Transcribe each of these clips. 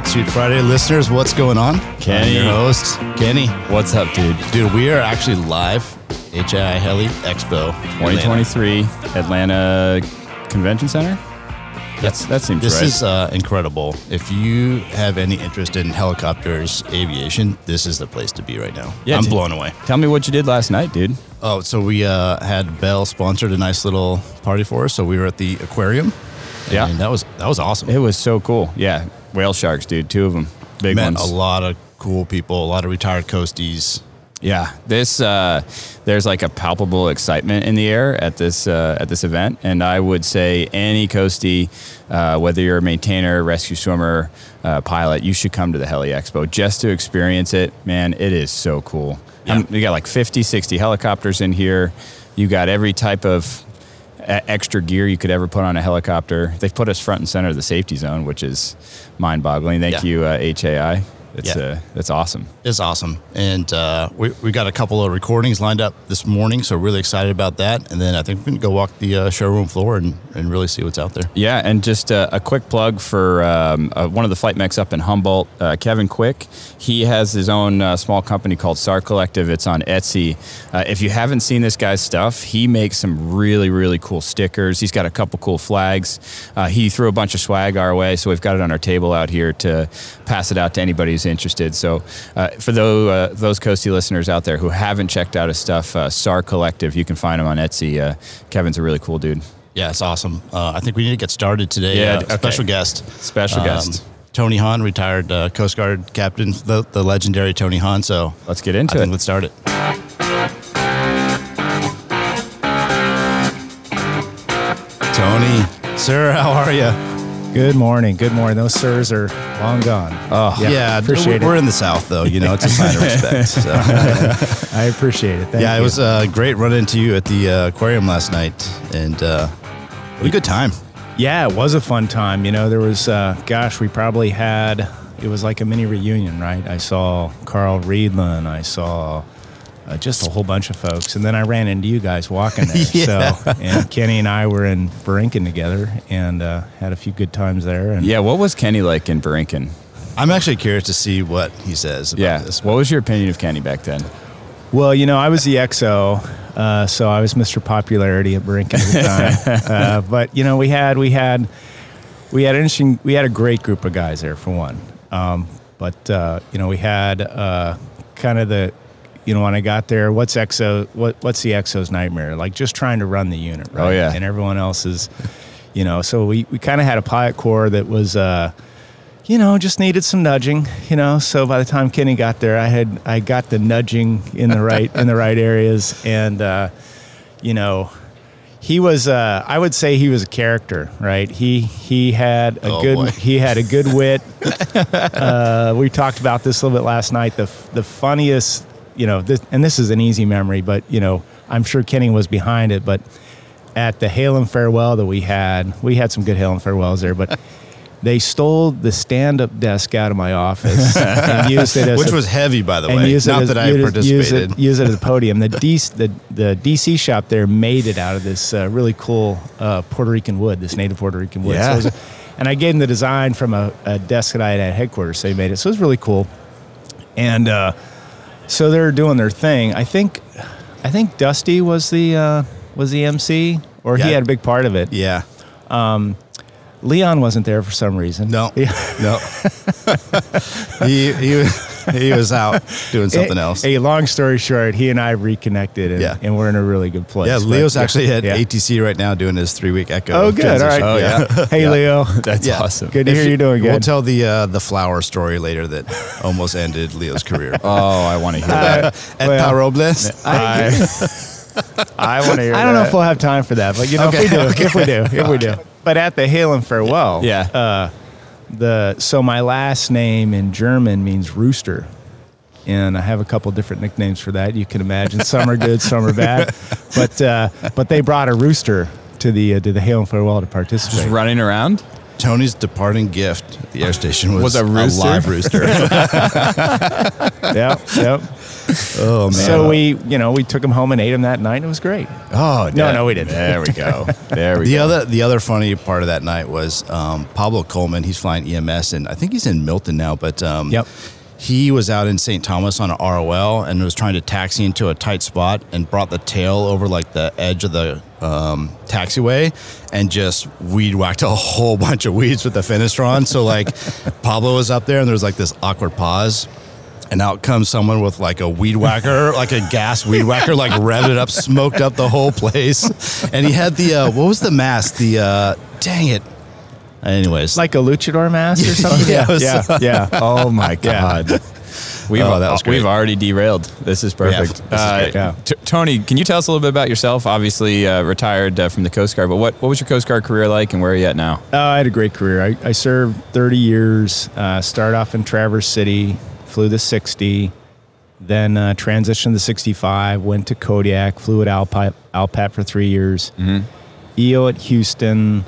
right, Shoot Friday listeners, what's going on? Kenny. I'm your host, Kenny. What's up, dude? Dude, we are actually live, HAI Heli Expo, Atlanta. 2023 Atlanta Convention Center. That's that seems This right. is uh, incredible. If you have any interest in helicopters, aviation, this is the place to be right now. Yeah, I'm dude. blown away. Tell me what you did last night, dude. Oh, so we uh, had Bell sponsored a nice little party for us. So we were at the aquarium. Yeah. and that was that was awesome. It was so cool. Yeah, whale sharks, dude. Two of them, big Met ones. a lot of cool people, a lot of retired coasties. Yeah, this uh, there's like a palpable excitement in the air at this uh, at this event, and I would say any coastie, uh, whether you're a maintainer, rescue swimmer, uh, pilot, you should come to the Heli Expo just to experience it. Man, it is so cool. Yeah. Um, you got like 50, 60 helicopters in here. You got every type of extra gear you could ever put on a helicopter. They've put us front and center of the safety zone, which is mind-boggling. Thank Yeah. you, uh, HAI. It's Yeah. uh, that's awesome. It's awesome. And uh, we, we got a couple of recordings lined up this morning, so really excited about that. And then I think we can go walk the uh, showroom floor and, and really see what's out there. Yeah, and just uh, a quick plug for um, uh, one of the flight mechs up in Humboldt, uh, Kevin Quick. He has his own uh, small company called SAR Collective. It's on Etsy. Uh, if you haven't seen this guy's stuff, he makes some really, really cool stickers. He's got a couple cool flags. Uh, he threw a bunch of swag our way, so we've got it on our table out here to pass it out to anybody who's interested. So uh, for those, uh, those Coastie listeners out there who haven't checked out his stuff, uh, SAR Collective, you can find him on Etsy. Uh, Kevin's a really cool dude. Yeah, it's awesome. Uh, I think we need to get started today. Yeah, Uh, okay. Special guest. Special Um, guest. Tony Hahn, retired uh, Coast Guard captain, the, the legendary Tony Hahn. So Let's get I into think it. let's start it. Tony, sir, how are you? Good morning. Good morning. Those sirs are long gone. Oh, Yeah, yeah appreciate we're it. in the South, though. You know, it's a sign of respect. So. I appreciate it. Thank yeah, it you. was uh, great run into you at the uh, aquarium last night, and uh, what a good time. yeah, it was a fun time. You know, there was, uh, gosh, we probably had. It was like a mini reunion, right? I saw Carl Reedland. I saw uh, just a whole bunch of folks, and then I ran into you guys walking there. Yeah. So, and Kenny and I were in Borinquen together, and uh, had a few good times there. And Yeah, what was Kenny like in Borinquen? I'm actually curious to see what he says about Yeah, this. what was your opinion of Kenny back then? Well, you know, I was the XO, uh, so I was Mr. Popularity at Borinquen at the time. uh, but you know, we had we had we had interesting. We had a great group of guys there for one. Um, but uh, you know, we had uh, kind of the you know when I got there, what's XO? What what's the exo's nightmare? Like just trying to run the unit, right? Oh, yeah. and everyone else is, you know. So we we kind of had a pilot core that was. Uh, you know, just needed some nudging, you know. So by the time Kenny got there, I had I got the nudging in the right in the right areas, and uh, you know, he was uh, I would say he was a character, right? He he had a Oh, good boy. he had a good wit. uh, we talked about this a little bit last night. The the funniest, you know, this, and this is an easy memory, but you know, I'm sure Kenny was behind it, but at the hail and farewell that we had, we had some good hail and farewells there, but they stole the stand-up desk out of my office and used it as Which a, was heavy, by the way. Not as, that I participated. Use it, use it as a podium. The DC, the, the DC shop there made it out of this uh, really cool uh, Puerto Rican wood, this native Puerto Rican wood. Yeah. So was and I gave them the design from a, a desk that I had at headquarters. So they made it. So it was really cool. And uh, so they're doing their thing. I think, I think Dusty was the uh, was the MC, or Yeah. he had a big part of it. yeah. Leon wasn't there for some reason. No. No. he, he, he was out doing something A- else. A long story short, he and I reconnected, and, Yeah. and we're in a really good place. yeah, But- Leo's actually at yeah. ATC right now doing his three week echo. Oh, good. All right. Oh, yeah. Hey, Yeah. Leo. That's Yeah. awesome. Good to If hear you're doing good. We'll tell the uh, the flower story later that almost ended Leo's career. Oh, I want to hear that. At well, Pau Robles. I, I want to hear that. I don't know if we'll have time for that, but you know, Okay, if we do, okay. if we do, if we do. But at the hail and farewell, Yeah. Uh, the so my last name in German means rooster, and I have a couple different nicknames for that. You can imagine some are good, some are bad, but uh, but they brought a rooster to the uh, to the hail and farewell to participate. Just running around? Tony's departing gift at the air station was, Was a rooster? live rooster. Yep, yep. Oh man. So we, you know, we took him home and ate him that night. and It was great. oh No, yeah. no, we didn't. There we go. There we The go. other the other funny part of that night was um, Pablo Coleman. He's flying EMS, and I think he's in Milton now. But um, Yep. he was out in St. Thomas on an ROL and was trying to taxi into a tight spot and brought the tail over like the edge of the um, taxiway and just weed whacked a whole bunch of weeds with the Fenestron. so like Pablo was up there and there was like this awkward pause. And out comes someone with like a weed whacker, like a gas weed whacker, like revved it up, smoked up the whole place. And he had the uh, what was the mask? The uh, dang it. Anyways, Like a luchador mask or something. Yeah, it was- yeah, yeah. Oh my God. We've, Oh, that was great. we've already derailed. This is perfect. this is Uh, great. Yeah. T- Tony, can you tell us a little bit about yourself? Obviously, uh, retired uh, from the Coast Guard, but what, what was your Coast Guard career like and where are you at now? Uh, I had a great career. I, I served 30 years. Uh, started off in Traverse City, flew the 60, then uh, transitioned to 65. Went to Kodiak, flew at Alpat, Alpat for three years. EO at Houston.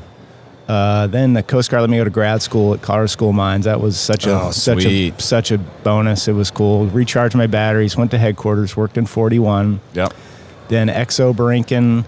Uh, then the Coast Guard let me go to grad school at Colorado School of Mines. That was such a Oh, such sweet. a such a bonus. It was cool. Recharged my batteries. Went to headquarters. Worked in 41 Yep. then Exo Borinquen,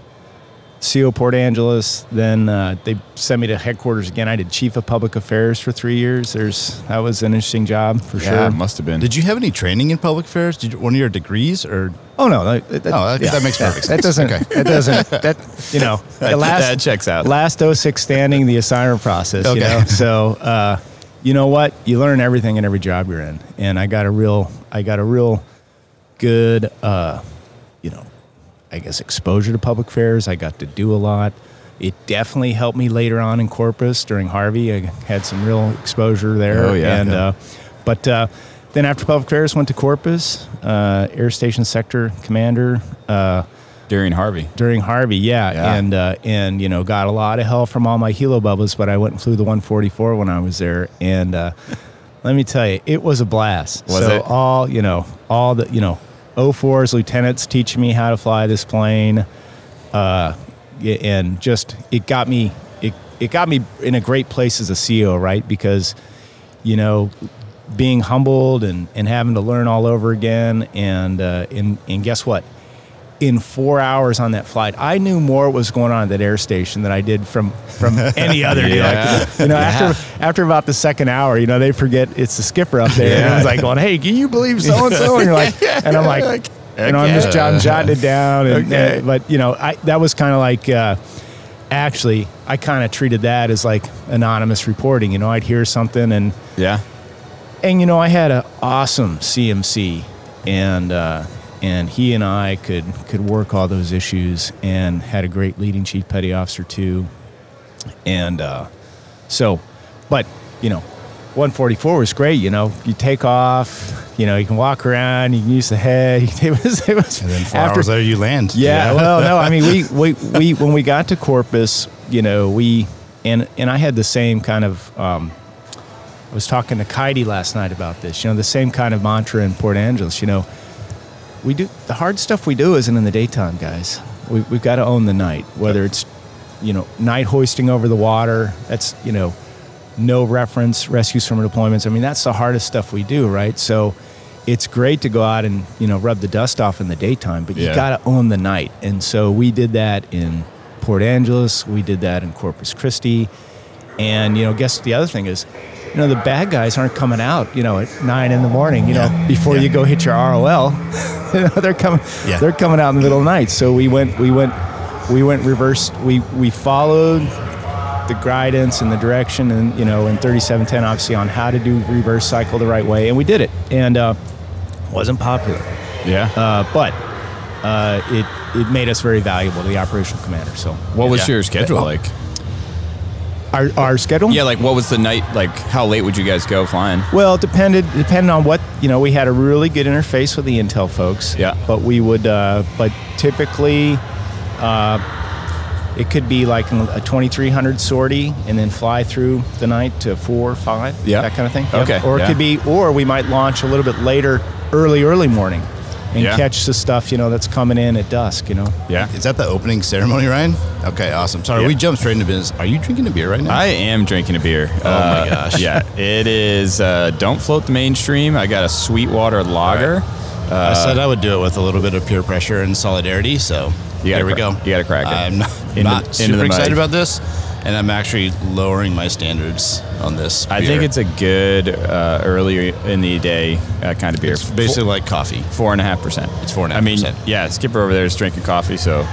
CO Port Angeles. Then uh, they sent me to headquarters again. I did chief of public affairs for three years. There's that was an interesting job for Yeah, sure. it must have been. did you have any training in public affairs? Did you, one of your degrees or oh no, that, that, Oh, that- that makes perfect sense. That doesn't. Okay. That doesn't. That you know. The last that checks out. last 06 standing the assignment process. You Okay. know. So uh, you know what? You learn everything in every job you're in, and I got a real. I got a real good. Uh, you know, I guess exposure to public affairs. I got to do a lot. It definitely helped me later on in Corpus during Harvey. I had some real exposure there. Oh, yeah. And Yeah. uh, but uh, then after public affairs, went to Corpus, uh, Air Station Sector Commander. Uh, During Harvey. during Harvey, yeah, Yeah. and uh, and you know got a lot of help from all my helo bubbles, but I went and flew the 144 when I was there, and uh, let me tell you, it was a blast. Was so it? all you know, all the you know, 04s lieutenants teaching me how to fly this plane, uh, and just it got me it it got me in a great place as a CEO, right? Because you know being humbled and, and having to learn all over again and uh, and and guess what in four hours on that flight, I knew more what was going on at that air station than I did from from any other. Yeah. You know, after after about the second hour, you know, they forget it's the skipper up there, and Yeah. it's like going, "Hey, can you believe so and so?" And you're like, and I'm like, you know, I'm just jotting, jotting it down, and, Okay. and- but you know, I that was kind of like. Uh, Actually, I kind of treated that as like anonymous reporting. You know, I'd hear something and Yeah. and you know, I had an awesome CMC, and uh, and he and I could could work all those issues, and had a great leading chief petty officer too, and uh, so, but you know, 144 was great. You know, you take off, you know, you can walk around, you can use the head. It was, it was and then four hours later you land. yeah, well, no, I mean, we, we, we, when we got to Corpus, you know, we, and, and I had the same kind of, um, I was talking to Kaidi last night about this, you know, the same kind of mantra in Port Angeles, you know, we do, the hard stuff we do isn't in the daytime, guys. We, we've got to own the night, whether it's, you know, night hoisting over the water, that's, you know, no reference, rescues from deployments. I mean, that's the hardest stuff we do, right? So it's great to go out and, you know, rub the dust off in the daytime, but you Yeah. got to own the night. And so we did that in Port Angeles, we did that in Corpus Christi. And, you know, guess the other thing is, you know, the bad guys aren't coming out, you know, at nine in the morning, you know, before you go hit your ROL. you know, they're coming, Yeah. they're coming out in the middle of the night. So we went, we went, we went reverse. We, we followed the guidance and the direction and you know in 3710 obviously on how to do reverse cycle the right way and we did it and uh, wasn't popular Yeah. uh, but uh, it it made us very valuable to the operational commander so what was yeah. your schedule like? Our, our schedule Yeah, like what was the night? Like how late would you guys go flying? well it depended depending on what you know we had a really good interface with the intel folks Yeah. but we would uh, but typically uh, it could be like a 2300 sortie and then fly through the night to four or five Yeah. that kind of thing Okay, or it yeah. could be or we might launch a little bit later early early morning and Yeah. catch the stuff you know that's coming in at dusk. You know. Yeah. Is that the opening ceremony, Ryan? Okay, awesome. Sorry, Yeah. we jumped straight into business. Are you drinking a beer right now? I am drinking a beer. Oh my gosh. Yeah, it is. Uh, don't float the mainstream. I got a Sweetwater lager. I said I would do it with a little bit of peer pressure and solidarity. So You gotta there we cra- go. you gotta crack it. I'm not, Into- not into super the excited about this, and I'm actually lowering my standards on this. I think it's a good uh, earlier in the day uh, kind of beer. It's basically like coffee. Four and a half percent. It's four and a I half mean, percent. yeah, Skipper over there is drinking coffee, so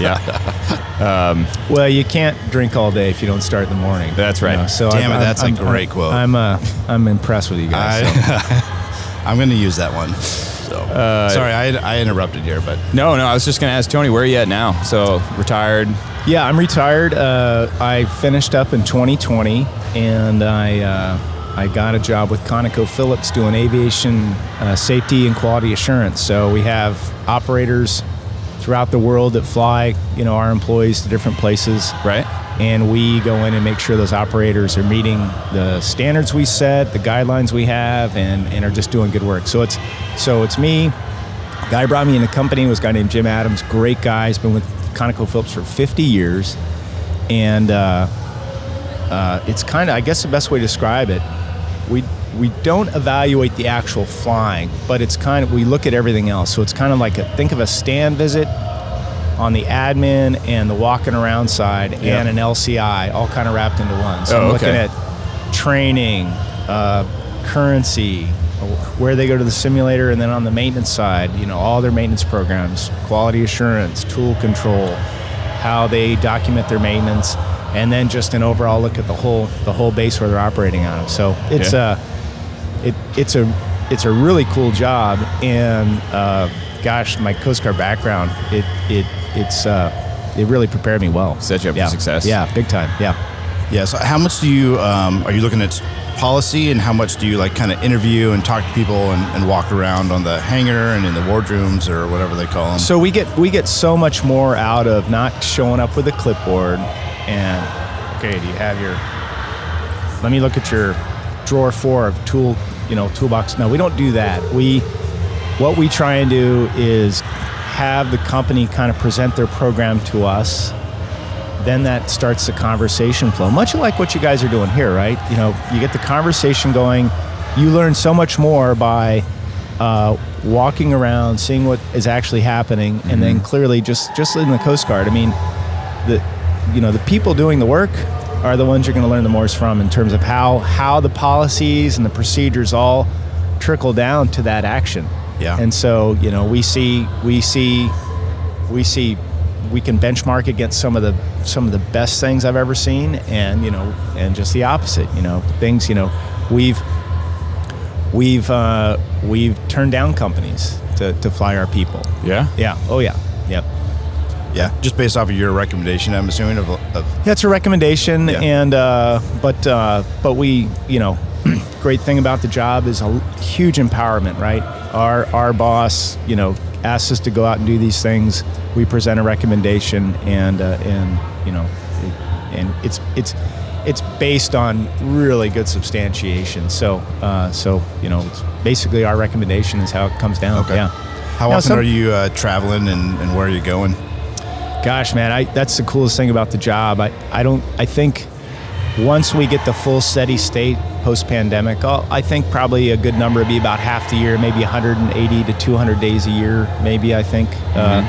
yeah, Well, you can't drink all day if you don't start in the morning. That's right. so Damn I'm, it, I'm- that's a I'm- great I'm- quote. I'm uh, I'm impressed with you guys. so. I'm going to use that one. So sorry, I, I interrupted here, but no, no. I was just gonna ask Tony, where are you at now? So retired. Yeah, I'm retired. Uh, I finished up in 2020, and I uh, I got a job with ConocoPhillips doing aviation uh, safety and quality assurance. So we have operators throughout the world that fly, you know, our employees to different places, Right. And we go in and make sure those operators are meeting the standards we set, the guidelines we have, and, and are just doing good work. So it's so it's me. Guy brought me in the company was a guy named Jim Adams. Great guy. He's been with ConocoPhillips for 50 years, and uh, uh, it's kind of I guess the best way to describe it. We we don't evaluate the actual flying, but it's kind of we look at everything else. So it's kind of like a, think of a stand visit on the admin and the walking around side Yeah. and an LCI all kind of wrapped into one. So Oh, I'm looking at training, uh, currency, where they go to the simulator, and then on the maintenance side, you know, all their maintenance programs, quality assurance, tool control, how they document their maintenance, and then just an overall look at the whole the whole base where they're operating on. So it's Yeah. uh, it, it's a it's a really cool job, and uh, gosh, my Coast Guard background, it it it's uh, it really prepared me well. Set you up for success. Yeah, big time. Yeah. yeah. So how much do you um, are you looking at policy, and how much do you like kind of interview and talk to people and, and walk around on the hangar and in the wardrooms or whatever they call them? So we get we get so much more out of not showing up with a clipboard and okay, do you have your let me look at your drawer four of tool you know toolbox. No, we don't do that. We what we try and do is have the company kind of present their program to us. Then that starts the conversation flow, much like what you guys are doing here, right? You know, you get the conversation going. You learn so much more by uh, walking around, seeing what is actually happening, and Mm-hmm. then clearly just just in the Coast Guard. I mean, the you know the people doing the work are the ones you're going to learn the most from in terms of how how the policies and the procedures all trickle down to that action. Yeah. And so you know we see we see we see we can benchmark against some of the some of the best things I've ever seen, and you know, and just the opposite. You know, things. You know, we've we've uh, we've turned down companies to, to fly our people. Yeah. Yeah. Oh yeah. Yep. yeah, just based off of your recommendation, I'm assuming of, of Yeah, it's a recommendation, Yeah. and uh, but uh, but we, you know, great thing about the job is a huge empowerment, right? Our our boss, you know, asks us to go out and do these things. We present a recommendation, and uh, and you know, it, and it's it's it's based on really good substantiation. So uh, so you know, it's basically our recommendation is how it comes down. Okay. Yeah. How Now, often some- are you uh, traveling and, and where are you going? Gosh, man, I, that's the coolest thing about the job. I, I don't. I think once we get the full steady state post pandemic, I think probably a good number would be about half the year, maybe 180 to 200 days a year. Maybe I think. Uh,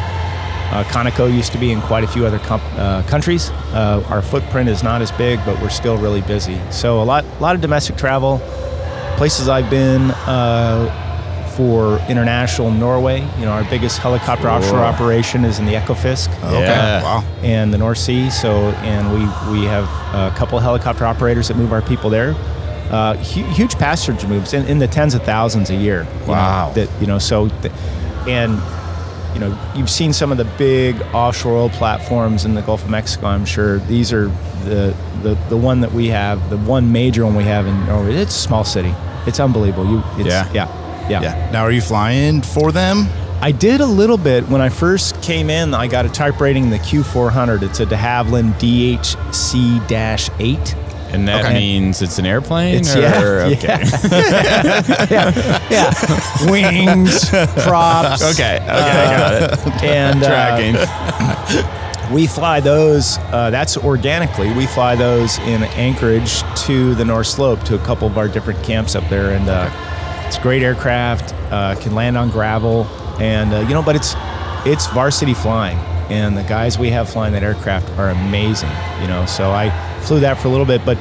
uh, Conoco used to be in quite a few other com- uh, countries. Uh, our footprint is not as big, but we're still really busy. So a lot, lot of domestic travel. Places I've been uh, for international Norway. You know, our biggest helicopter offshore operation is in the Ekofisk Okay, Yeah. wow. and the North Sea. So, and we we have a couple helicopter operators that move our people there. Uh, hu- huge passenger moves in, in the tens of thousands a year. you know, Wow. that you know, so th- and you know, you've seen some of the big offshore oil platforms in the Gulf of Mexico. I'm sure these are the the the one that we have, the one major one we have in Norway. It's a small city. It's unbelievable. You, it's, Yeah. yeah, yeah, Yeah. Now, are you flying for them? I did a little bit when I first came in. I got a type rating in the Q400. It's a De Havilland DHC-8, And that Okay. means it's an airplane? It's- or, yeah, okay. yeah, Yeah. wings, props. Okay. Okay. got it. and uh, Tracking. we fly those. Uh, that's organically. We fly those in Anchorage to the North Slope to a couple of our different camps up there, and uh, it's a great aircraft. Uh, can land on gravel, and uh, you know, but it's it's varsity flying, and the guys we have flying that aircraft are amazing. You know, so I flew that for a little bit, but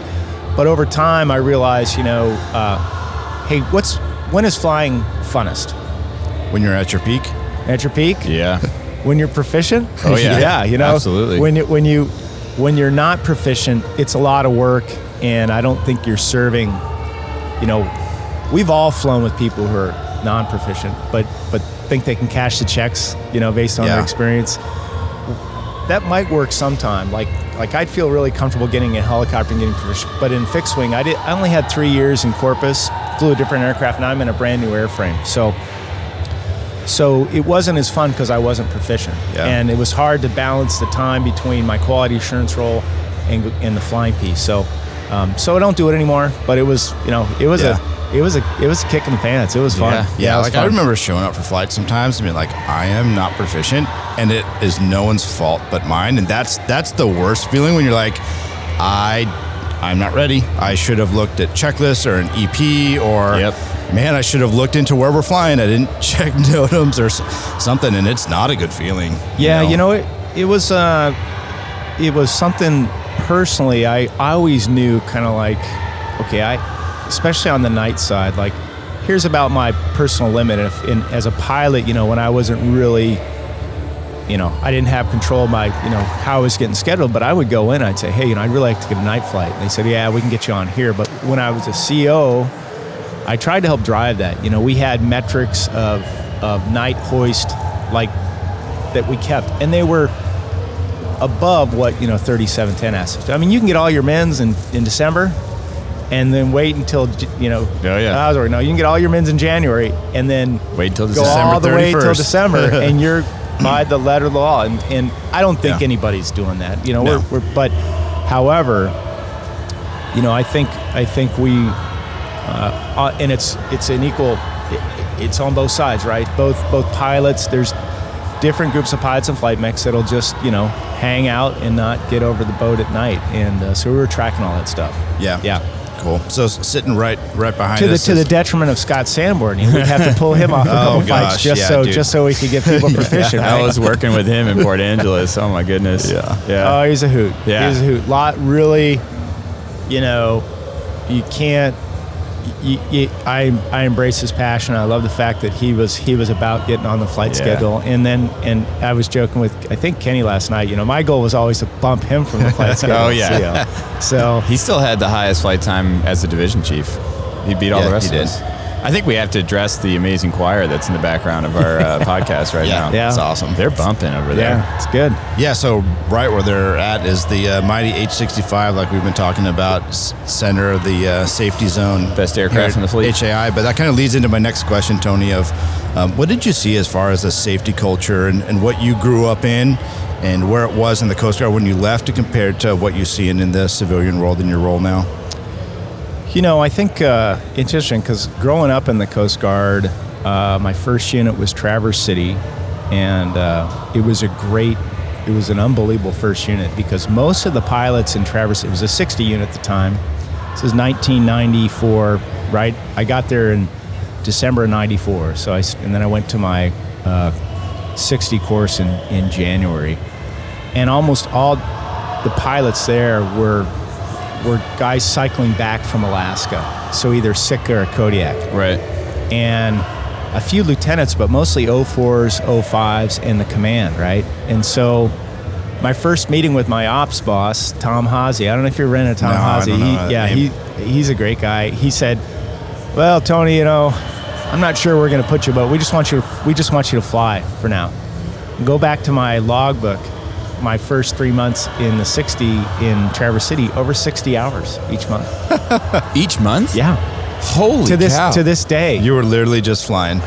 but over time I realized, you know, uh, hey, what's when is flying funnest? When you're at your peak. At your peak? Yeah. when you're proficient. Oh, yeah. yeah. You know, Absolutely. When you, when you when you're not proficient, it's a lot of work, and I don't think you're serving. You know, we've all flown with people who are non-proficient, but but think they can cash the checks. You know, based on their experience. That might work sometime. Like like I'd feel really comfortable getting a helicopter and getting proficient, but in fixed wing, I did. I only had three years in Corpus, flew a different aircraft. Now I'm in a brand new airframe, so so it wasn't as fun because I wasn't proficient, Yeah. and it was hard to balance the time between my quality assurance role and, and the flying piece. So, um, so I don't do it anymore. But it was, you know, it was Yeah. a, it was a, it was a kick in the pants. It was fun. Yeah. Yeah, it was like I remember showing up for flights sometimes and being like, I am not proficient, and it is no one's fault but mine, and that's that's the worst feeling when you're like, I, I'm not ready. I should have looked at checklists or an EP or, Yep. man, I should have looked into where we're flying. I didn't check NOTAMs or something, and it's not a good feeling. Yeah, you know, it it was uh, it was something personally. I I always knew kind of like, okay, I especially on the night side, like here's about my personal limit. If in, as a pilot, you know, when I wasn't really, you know, I didn't have control of my, you know, how I was getting scheduled, but I would go in. I'd say, hey, you know, I'd really like to get a night flight. And they said, yeah, we can get you on here. But when I was a CO, I tried to help drive that. You know, we had metrics of of night hoist like that we kept, and they were above what you know 3710 asks. I mean, you can get all your mins in in December, and then wait until you know. Oh, yeah. I was already, no, you can get all your mins in January, and then Wait until go December all the way till December, and you're by the letter of the law. And, and I don't think Yeah. anybody's doing that. You know, No. we're, we're but however, you know, I think I think we uh, uh, and it's it's an equal it, it's on both sides right both both pilots there's different groups of pilots and flight mechs that'll just you know hang out and not get over the boat at night and uh, so we were tracking all that stuff Yeah. yeah Cool. So sitting right right behind to the us to the detriment of Scott Sanborn you we'd have to pull him off a couple Oh, flights gosh, just yeah, so dude. just so we could get people proficient I right? was working with him in Port Angeles. Oh my goodness. Yeah. Yeah. Oh, he's a hoot. Yeah. He's a hoot. Lot really, you know, you can't. You, you, I I embrace his passion. I love the fact that he was he was about getting on the flight Yeah. schedule, and then and I was joking with I think Kenny last night. You know, my goal was always to bump him from the flight oh, schedule. Oh, yeah. So He still had the highest flight time as the division chief. He beat all Yeah, the rest he of did. us. I think we have to address the amazing choir that's in the background of our uh, podcast right Yeah, now. Yeah. it's awesome. They're bumping over there. yeah, it's good. Yeah, so right where they're at is the uh, mighty H65, like we've been talking about, center of the uh, safety zone. Best aircraft in the fleet. HAI. But that kind of leads into my next question, Tony. Of um, what did you see as far as the safety culture and, and what you grew up in, and where it was in the Coast Guard when you left, to compare to what you see in, in the civilian world in your role now? You know, I think uh, interesting because growing up in the Coast Guard, uh, my first unit was Traverse City, and uh, it was a great, it was an unbelievable first unit because most of the pilots in Traverse, it was a 60 unit at the time. This is 1994, right? I got there in December of '94, so I, and then I went to my uh, 60 course in in January, and almost all the pilots there were were guys cycling back from Alaska, so either Sitka or Kodiak, Right. and a few lieutenants, but mostly 04s, 05s, and the command, right? And so, my first meeting with my ops boss, Tom Hazy, I don't know if you're running Tom No, I Hazy. don't know He- yeah, name. he he's a great guy. He said, "Well, Tony, you know, I'm not sure we're going to put you, but we just want you. To, we just want you to fly for now. Go back to my logbook." My first three months in the 60 in Traverse City, over 60 hours each month. Each month? Yeah, Holy to this cow. to this day, You were literally just flying.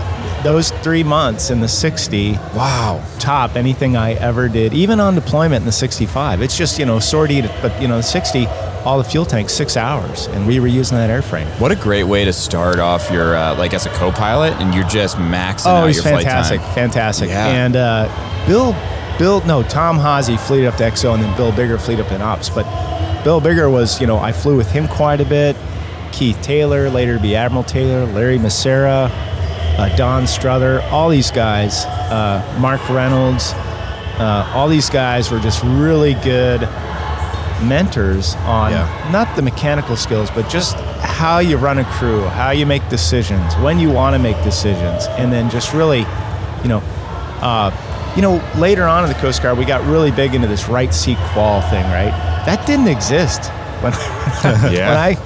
those three months in the 60 Wow. top anything I ever did, even on deployment in the 65. It's just, you know, sortie, but, you know, the 60, all the fuel tanks six hours, and we were using that airframe. What a great way to start off your uh, like as a co-pilot, and you're just maxing Oh, out your flight fantastic, fantastic. Yeah. And uh, Bill, Bill, no, Tom Hazy fleet up to XO, and then Bill Bigger fleet up in ops. But Bill Bigger was, you know, I flew with him quite a bit. Keith Taylor, later to be Admiral Taylor, Larry Macera, uh, Don Struther, all these guys, uh, Mark Reynolds, uh, all these guys were just really good mentors on Yeah. not the mechanical skills, but just how you run a crew, how you make decisions, when you want to make decisions, and then just really, you know, uh, you know, later on in the Coast Guard, we got really big into this right seat qual thing, right? That didn't exist when, Yeah. when I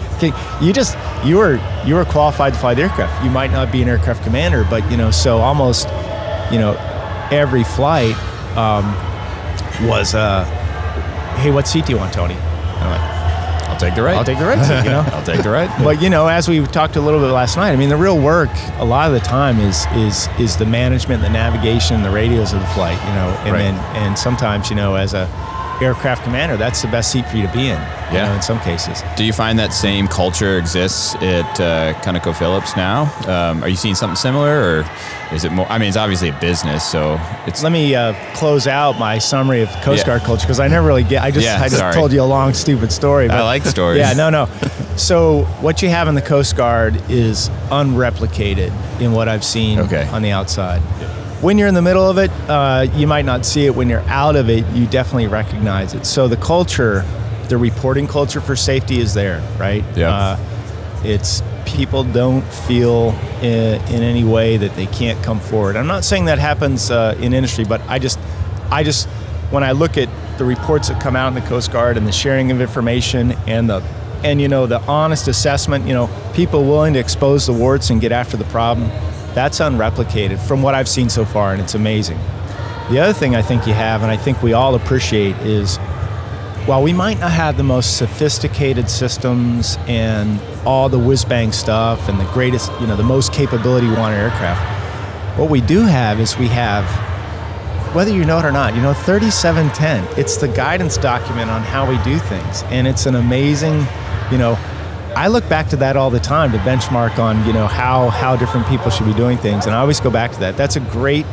you just you were you were qualified to fly the aircraft. You might not be an aircraft commander, but you know, so almost, you know, every flight um, was uh, hey, what seat do you want, Tony? I'll take the right. I'll take the right seat, you know. I'll take the right. But you know, as we talked a little bit last night, I mean, the real work a lot of the time is is is the management, the navigation, the radios of the flight. You know, and Right. then and sometimes you know, as a aircraft commander, that's the best seat for you to be in. You Yeah. know, in some cases. Do you find that same culture exists at uh, ConocoPhillips now? Um, are you seeing something similar, or is it more? I mean, it's obviously a business, so it's. Let me uh, close out my summary of Coast Yeah. Guard culture because I never really get. I just Yeah, I just sorry. told you a long stupid story. I like stories. Yeah, no, no. So what you have in the Coast Guard is unreplicated in what I've seen Okay. on the outside. When you're in the middle of it, uh, you might not see it. When you're out of it, you definitely recognize it. So the culture, the reporting culture for safety is there, right? Yeah. Uh, it's people don't feel in, in any way that they can't come forward. I'm not saying that happens uh, in industry, but I just, I just, when I look at the reports that come out in the Coast Guard and the sharing of information and the, and you know the honest assessment, you know, people willing to expose the warts and get after the problem, that's unreplicated from what I've seen so far, and it's amazing. The other thing I think you have, and I think we all appreciate, is while we might not have the most sophisticated systems and all the whiz bang stuff and the greatest, you know, the most capability wanted aircraft, what we do have is we have, whether you know it or not, you know, 3710. It's the guidance document on how we do things, and it's an amazing, you know. I look back to that all the time to benchmark on, you know, how how different people should be doing things, and I always go back to that. That's a great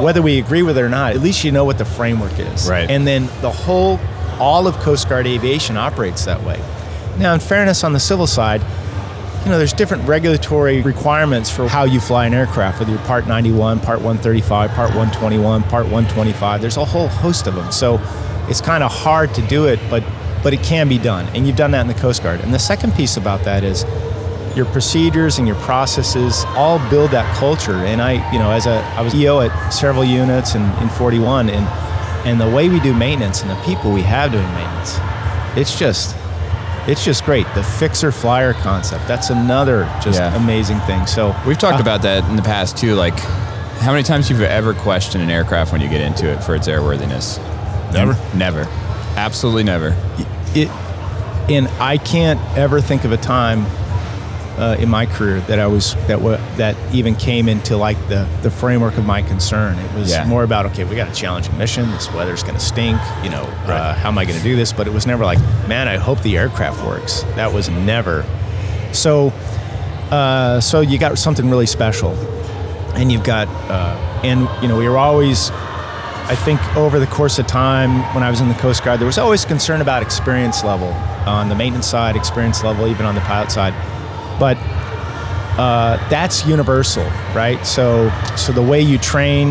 whether we agree with it or not, at least you know what the framework is. Right. And then the whole, all of Coast Guard aviation operates that way. Now, in fairness, on the civil side, you know, there's different regulatory requirements for how you fly an aircraft, whether you're Part 91, Part 135, Part 121, Part 125. There's a whole host of them. So it's kind of hard to do it, but but it can be done, and you've done that in the Coast Guard. And the second piece about that is your procedures and your processes all build that culture. And I, you know, as a I was EO at several units and in 41, and and the way we do maintenance and the people we have doing maintenance, it's just it's just great. The fixer flyer concept, that's another just Yeah. amazing thing. So We've talked uh, about that in the past too. Like, how many times you've ever questioned an aircraft when you get into it for its airworthiness? Never. Never. Absolutely never. It and I can't ever think of a time uh, in my career that I was that wa that even came into like the the framework of my concern. It was Yeah. more about okay, we got a challenging mission. This weather's going to stink. You know, uh, how am I going to do this? But it was never like, man, I hope the aircraft works. That was never. So, uh, so you got something really special, and you've got, uh, and you know, we were always I think over the course of time, when I was in the Coast Guard, there was always concern about experience level on the maintenance side, experience level, even on the pilot side. But uh, that's universal, right? So, so the way you train,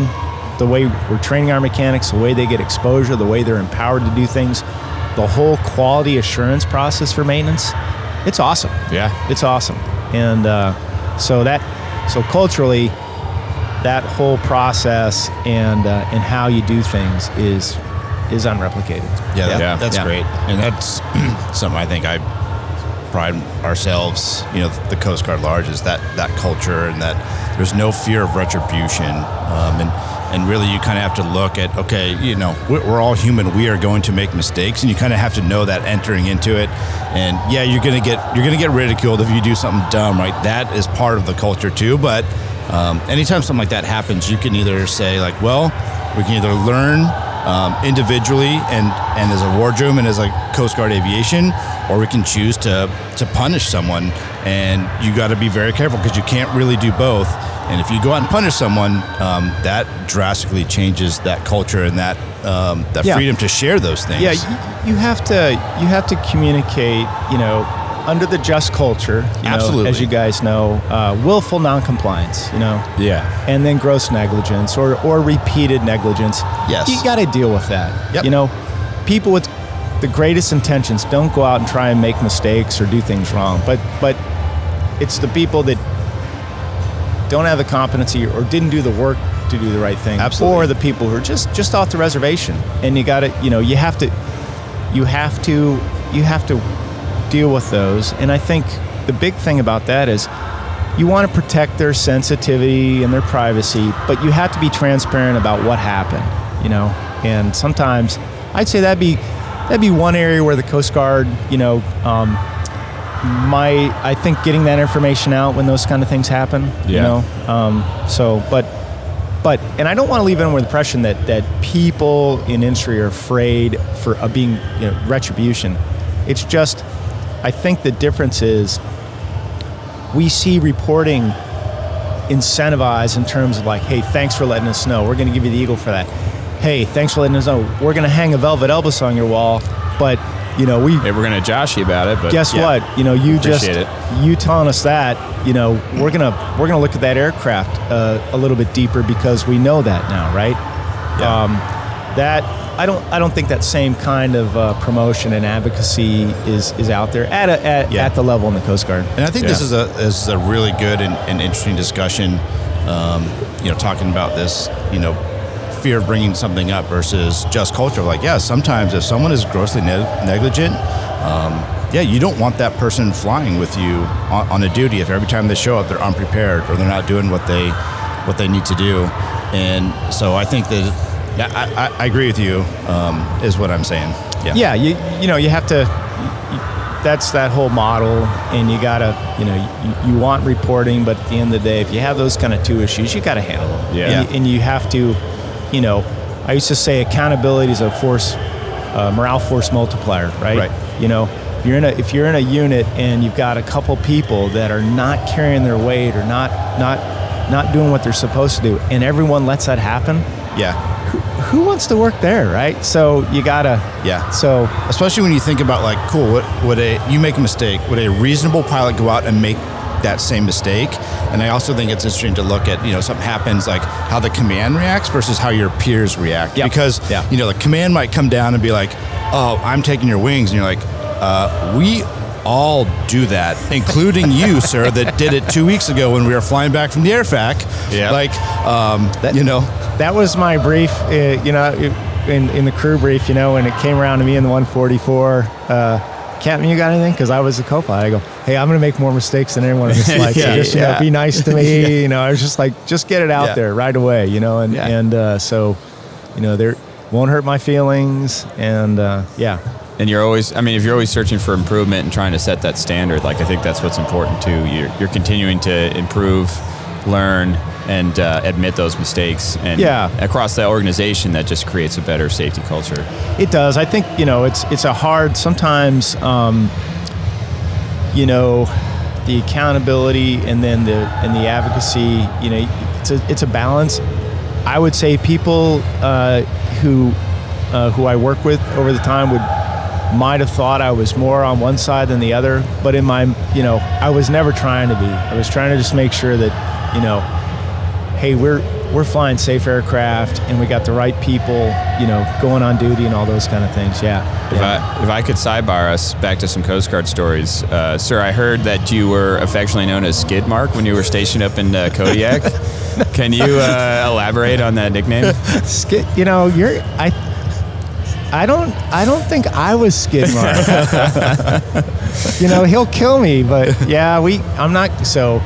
the way we're training our mechanics, the way they get exposure, the way they're empowered to do things, the whole quality assurance process for maintenance, it's awesome. Yeah. It's awesome. And uh, so that, so culturally, that whole process and uh, and how you do things is is unreplicated. Yeah, that, Yeah. that's Yeah. great, and that's something I think I pride ourselves. You know, the Coast Guard large is that that culture and that there's no fear of retribution, um, and and really you kind of have to look at okay, you know, we're, we're all human. We are going to make mistakes, and you kind of have to know that entering into it. And yeah, you're gonna get you're gonna get ridiculed if you do something dumb, right? That is part of the culture too, but. Um, anytime something like that happens, you can either say like, "Well, we can either learn um, individually and and as a wardroom and as a Coast Guard aviation, or we can choose to to punish someone. And you got to be very careful because you can't really do both. And if you go out and punish someone, um, that drastically changes that culture and that um, that Yeah. freedom to share those things. Yeah, you, you have to you have to communicate. You know, under the just culture. You know, Absolutely. as you guys know, uh, willful noncompliance. You know, Yeah. and then gross negligence or or repeated negligence. Yes. you got to deal with that. Yep. You know, people with the greatest intentions don't go out and try and make mistakes or do things wrong. But but it's the people that don't have the competency or didn't do the work to do the right thing. Absolutely. Or the people who are just just off the reservation. And you got to, you know, you have to you have to you have to deal with those. And I think the big thing about that is you want to protect their sensitivity and their privacy, but you have to be transparent about what happened, you know. And sometimes I'd say that'd be that'd be one area where the Coast Guard, you know, um, my I think getting that information out when those kind of things happen, you know. Um, so, but but and I don't want to leave anyone with the impression that that people in industry are afraid for of being you know, retribution. It's just I think the difference is we see reporting incentivized in terms of like, hey, thanks for letting us know. We're going to give you the eagle for that. Hey, thanks for letting us know. We're going to hang a velvet Elvis on your wall, but you know we Hey, we're gonna josh you about it, but guess yeah. what? You know, you just Appreciate you telling us that. You know, we're gonna we're gonna look at that aircraft uh, a little bit deeper because we know that now, right? Yeah. Um, that I don't I don't think that same kind of uh, promotion and advocacy is is out there at a, at, Yeah. at the level in the Coast Guard. And I think this is a this is a really good and, and interesting discussion. Um, you know, talking about this, you know, fear of bringing something up versus just culture. Like, yeah, sometimes if someone is grossly ne- negligent, um, yeah, you don't want that person flying with you on, on a duty if every time they show up they're unprepared or they're not doing what they what they need to do. And so I think that yeah, I, I, I agree with you. Um, is what I'm saying. Yeah. yeah you you know you have to you- that's that whole model and you gotta you know you, you want reporting but at the end of the day if you have those kind of two issues you gotta handle them Yeah. and, you, and you have to you know i used to say accountability is a force uh, morale force multiplier right Right. you know if you're in a if you're in a unit and you've got a couple people that are not carrying their weight or not not not doing what they're supposed to do and everyone lets that happen Yeah. Who wants to work there right so you gotta Yeah. so especially when you think about like cool what would a you make a mistake would a reasonable pilot go out and make that same mistake and i also think it's interesting to look at you know something happens like how the command reacts versus how your peers react Yep. because Yeah. you know the command might come down and be like oh i'm taking your wings and you're like uh, we all do that including you sir that did it two weeks ago when we were flying back from the airfac Yeah. like um, that, you know that was my brief, uh, you know, in, in the crew brief, you know, when it came around to me in the 144. Uh, Captain, you got anything? Because I was the co-pilot. I go, hey, I'm going to make more mistakes than anyone in this flight. So Yeah, just, you know, be nice to me. You know, I was just like, just get it out Yeah. there right away, you know, and, Yeah. and uh, so, you know, there won't hurt my feelings. And uh, yeah, And you're always, I mean, if you're always searching for improvement and trying to set that standard, like I think that's what's important too. You're, you're continuing to improve, learn, and uh, admit those mistakes. And Yeah. across the organization, that just creates a better safety culture. It does. I think you know it's it's a hard sometimes. Um, you know, the accountability and then the and the advocacy. You know, it's a it's a balance. I would say people uh, who uh, who I work with over the time would might have thought I was more on one side than the other, but in my you know I was never trying to be. I was trying to just make sure that you know, hey, we're we're flying safe aircraft and we got the right people, you know, going on duty and all those kind of things. Yeah. If yeah. I, if I could sidebar us back to some Coast Guard stories, uh, sir, I heard that you were affectionately known as Skid Mark when you were stationed up in uh, Kodiak. Can you uh, elaborate on that nickname? Skid, you know, you're I. I don't. I don't think I was Skid Mark. you know, he'll kill me, but yeah, we. I'm not. So,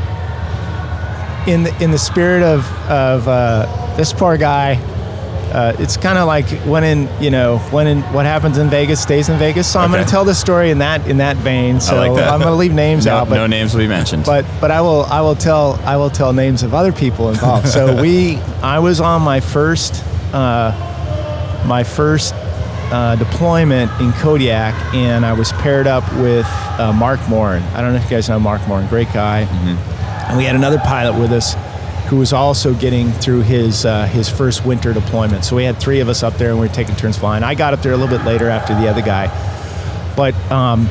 in the in the spirit of of uh, this poor guy, uh, it's kind of like when in you know when in what happens in Vegas stays in Vegas. So I'm going to tell the story in that in that vein. So like that. I'm going to leave names No, out, but no names will be mentioned. but but I will I will tell I will tell names of other people involved. So we I was on my first uh, my first uh, deployment in Kodiak, and I was paired up with uh, Mark Morin. I don't know if you guys know Mark Morin, great guy. And we had another pilot with us who was also getting through his uh, his first winter deployment. So we had three of us up there, and we were taking turns flying. I got up there a little bit later after the other guy, but um,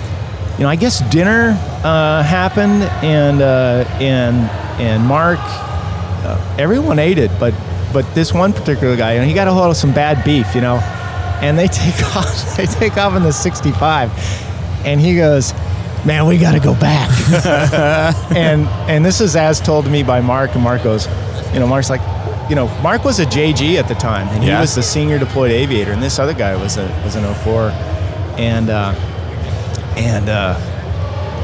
you know, I guess dinner uh, happened, and uh, and and Mark, uh, everyone ate it, but but this one particular guy, you know, he got a hold of some bad beef, you know, and they take off, they take off in the 65, and he goes, "Man, we got to go back." and and this is as told to me by Mark, and Mark goes, you know, Mark's like. You know, Mark was a JG at the time, and he Yeah. was the senior deployed aviator, and this other guy was a was an 04, and uh, and uh,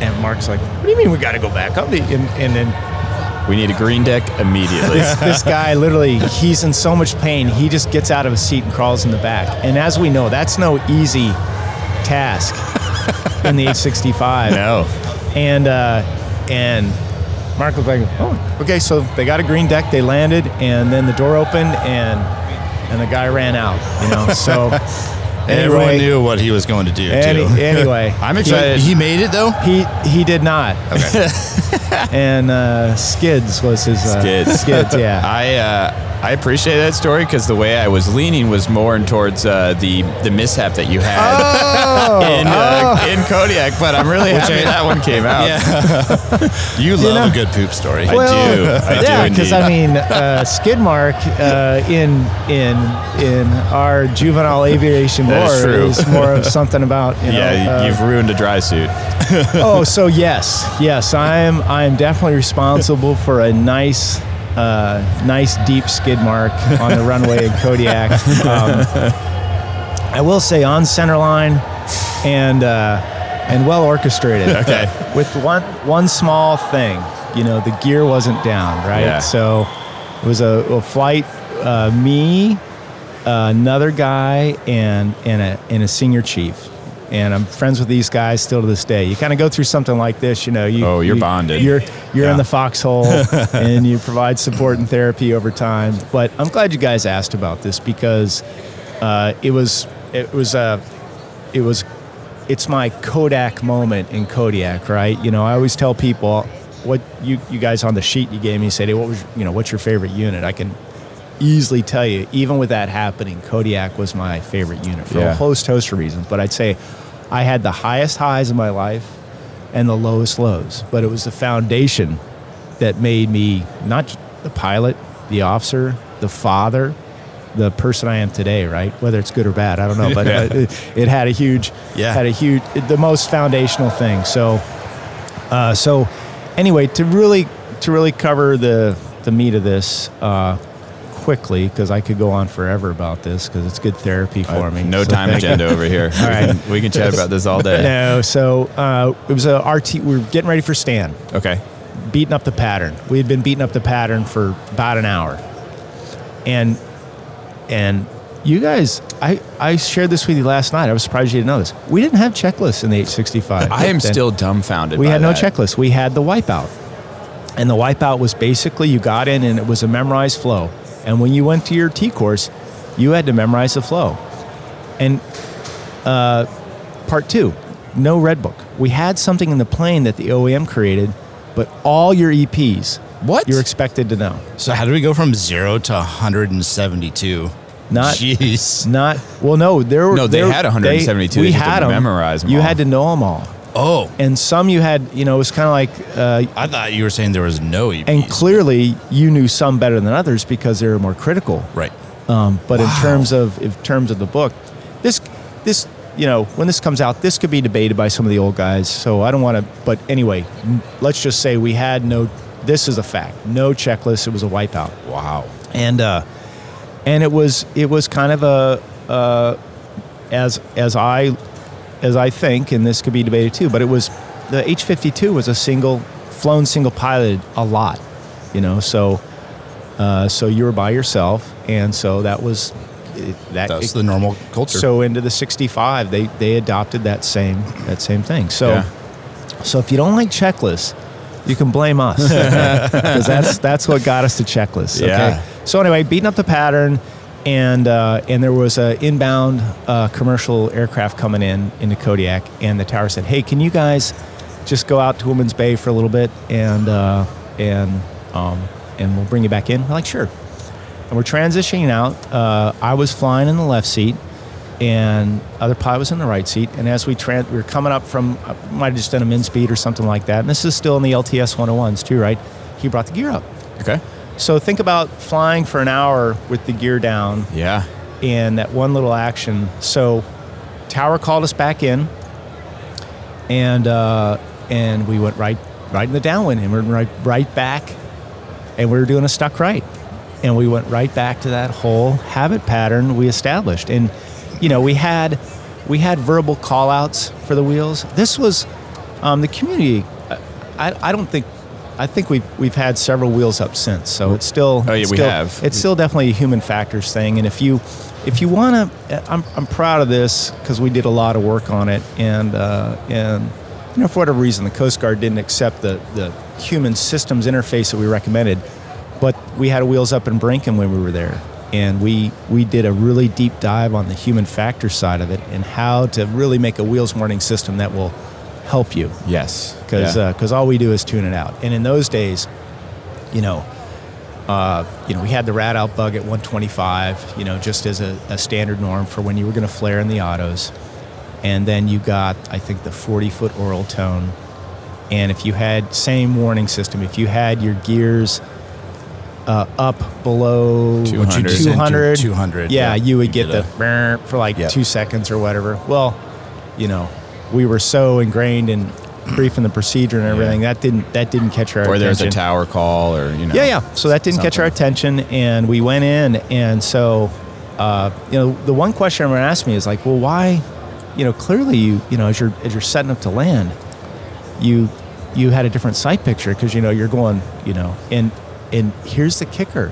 and Mark's like, "What do you mean we got to go back up?" And, and then We need a green deck immediately. this, this guy literally, he's in so much pain, he just gets out of his seat and crawls in the back. And as we know, that's no easy task in the H65. no. And uh, and Mark was like, "Oh, okay." So they got a green deck. They landed, and then the door opened, and and the guy ran out. You know, so. Everyone knew what he was going to do Any, too. anyway, I'm he- excited. He made it though. He he did not. Okay. and uh, Skids was his uh, Skids. Skids, yeah. I uh, I appreciate that story because the way I was leaning was more towards uh, the the mishap that you had Oh, in uh, in Kodiak, but I'm really happy that one came out. Yeah. you love know- a good poop story. I do. I yeah, because. I mean, uh, skid mark uh, in in in our juvenile aviation That is lore true. is more of something about you know. yeah, uh, you've ruined a dry suit. oh, so yes, yes, I am. I am definitely responsible for a nice, uh, nice deep skid mark on the runway in Kodiak. Um, I will say on center line, and uh, and well orchestrated. Okay. With one one small thing, you know, the gear wasn't down, right? Yeah. So it was a, a flight. Uh, me, uh, another guy, and and a and a senior chief. And I'm friends with these guys still to this day. You kind of go through something like this, you know. You, Oh, you're you- bonded. You're you're Yeah. in the foxhole, and you provide support and therapy over time. But I'm glad you guys asked about this because uh, it was it was a it was it's my Kodak moment in Kodiak, right? You know, I always tell people what you you guys on the sheet you gave me said, hey, what was you know what's your favorite unit? I can easily tell you, even with that happening, Kodiak was my favorite unit for Yeah. a host host of reasons. But I'd say I had the highest highs of my life and the lowest lows. But it was the foundation that made me not the pilot, the officer, the father, the person I am today, right? Whether it's good or bad, I don't know, but Yeah. uh, it, it had a huge, Yeah. had a huge, the most foundational thing. So, uh, so anyway, to really, to really cover the the meat of this uh, quickly, because I could go on forever about this, because it's good therapy for me. No So time agenda over here. All right. We can chat about this all day. No, so uh, it was a RT. We were getting ready for Stan Okay. beating up the pattern. We had been beating up the pattern for about an hour, and and you guys, I I shared this with you last night. I was surprised you didn't know this. We didn't have checklists in the H65. I am Then. still dumbfounded. We had no that. checklist. We had the wipeout, and the wipeout was basically you got in and it was a memorized flow. And when you went to your T course, you had to memorize the flow. And uh, part two, no red book. We had something in the plane that the OEM created, but all your EPs, What? you're expected to know. So how did we go from zero to 172? Not Jeez. not well. No, there were No, they there- had 172. we They just had didn't them. You all. had to know them all, Oh, and some you had. You know, it was kind of like uh, I thought you were saying there was no EPs. and clearly you knew some better than others because they were more critical. right. Um, but in terms of in terms of the book, this this you know when this comes out, this could be debated by some of the old guys. So I don't want to. But anyway, let's just say we had no. This is a fact. No checklist. It was a wipeout, Wow. and uh, and it was it was kind of a uh, as as I as I think, and this could be debated too. But it was the H fifty two was a single flown single piloted a lot, you know. So uh, so you were by yourself, and so that was it, that. That was the normal culture. so into the sixty five, they they adopted that same that same thing. So Yeah. so if you don't like checklists, you can blame us because that's that's what got us to checklists. Okay. Yeah. So anyway, beating up the pattern, and uh, and there was a inbound uh, commercial aircraft coming in into Kodiak, and the tower said, "Hey, can you guys just go out to Woman's Bay for a little bit, and uh, and um, and we'll bring you back in?" We're like, "Sure." And we're transitioning out. Uh, I was flying in the left seat, and other pilot was in the right seat. And as we tran we were coming up from, uh, might have just done a min speed or something like that. And this is still in the LTS 101s too, right? He brought the gear up. Okay. So think about flying for an hour with the gear down Yeah. and that one little action. So tower called us back in, and uh, and we went right right in the downwind, and we're right right back, and we were doing a stuck right, and we went right back to that whole habit pattern we established, and you know we had we had verbal call outs for the wheels. This was um, the community. I, I don't think. I think we've we've had several wheels up since, so it's still. Oh, yeah, it's we still- have. It's still definitely a human factors thing, and if you if you want to, I'm I'm proud of this because we did a lot of work on it, and uh, and you know for whatever reason the Coast Guard didn't accept the the human systems interface that we recommended, but we had wheels up in Borinquen when we were there, and we we did a really deep dive on the human factor side of it and how to really make a wheels warning system that will help you Yes. because Yeah. because all we do is tune it out. And in those days, you know, uh, you know, we had the RADALT bug at 125, you know, just as a, a standard norm for when you were going to flare in the autos, and then you got I think the 40 foot oral tone, and if you had same warning system, if you had your gears. Uh, up below What 200. 200, 200, yeah, yeah. you would You get get the brr for like Yep. two seconds or whatever. Well, you know, we were so ingrained in briefing the procedure and everything that didn't that didn't catch our or there's a attention. tower call, or you know. yeah, yeah. So that didn't catch our attention, and we went in, and so uh, you know, the one question everyone asked me is like, well, why? You know, clearly you you know as you're as you're setting up to land, you you had a different sight picture because you know you're going you know and and here's the kicker.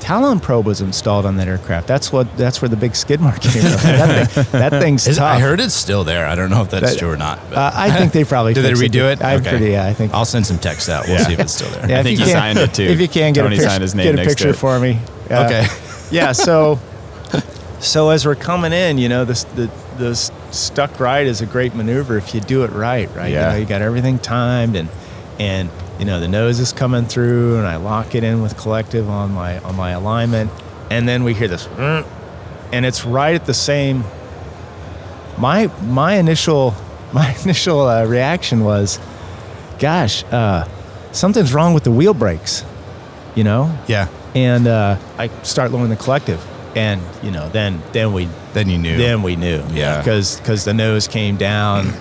Talon probe was installed on that aircraft. That's what. That's where the big skid mark came from. that, thing, that thing's Is- tough. I heard it's still there. I don't know if that's That- true or not. but- Uh, I think they probably Did they redo it? I'm Okay. pretty. Yeah, I think. I'll send some text out. We'll Yeah. see if it's still there. yeah, I think you he can- signed it, too. If you can get Tony a picture, signed his name get a next to picture it. for me. Uh, Okay. yeah. So, so as we're coming in, you know, this the the stuck right is a great maneuver if you do it right. Right. Yeah. You, know, you got everything timed and and you know the nose is coming through and I lock it in with collective on my on my alignment and then we hear this "Mm," and it's right at the same my my initial my initial uh, reaction was gosh uh, something's wrong with the wheel brakes you know Yeah. and uh, I start lowering the collective and you know then then we Then you knew. then we knew Yeah. because the nose came down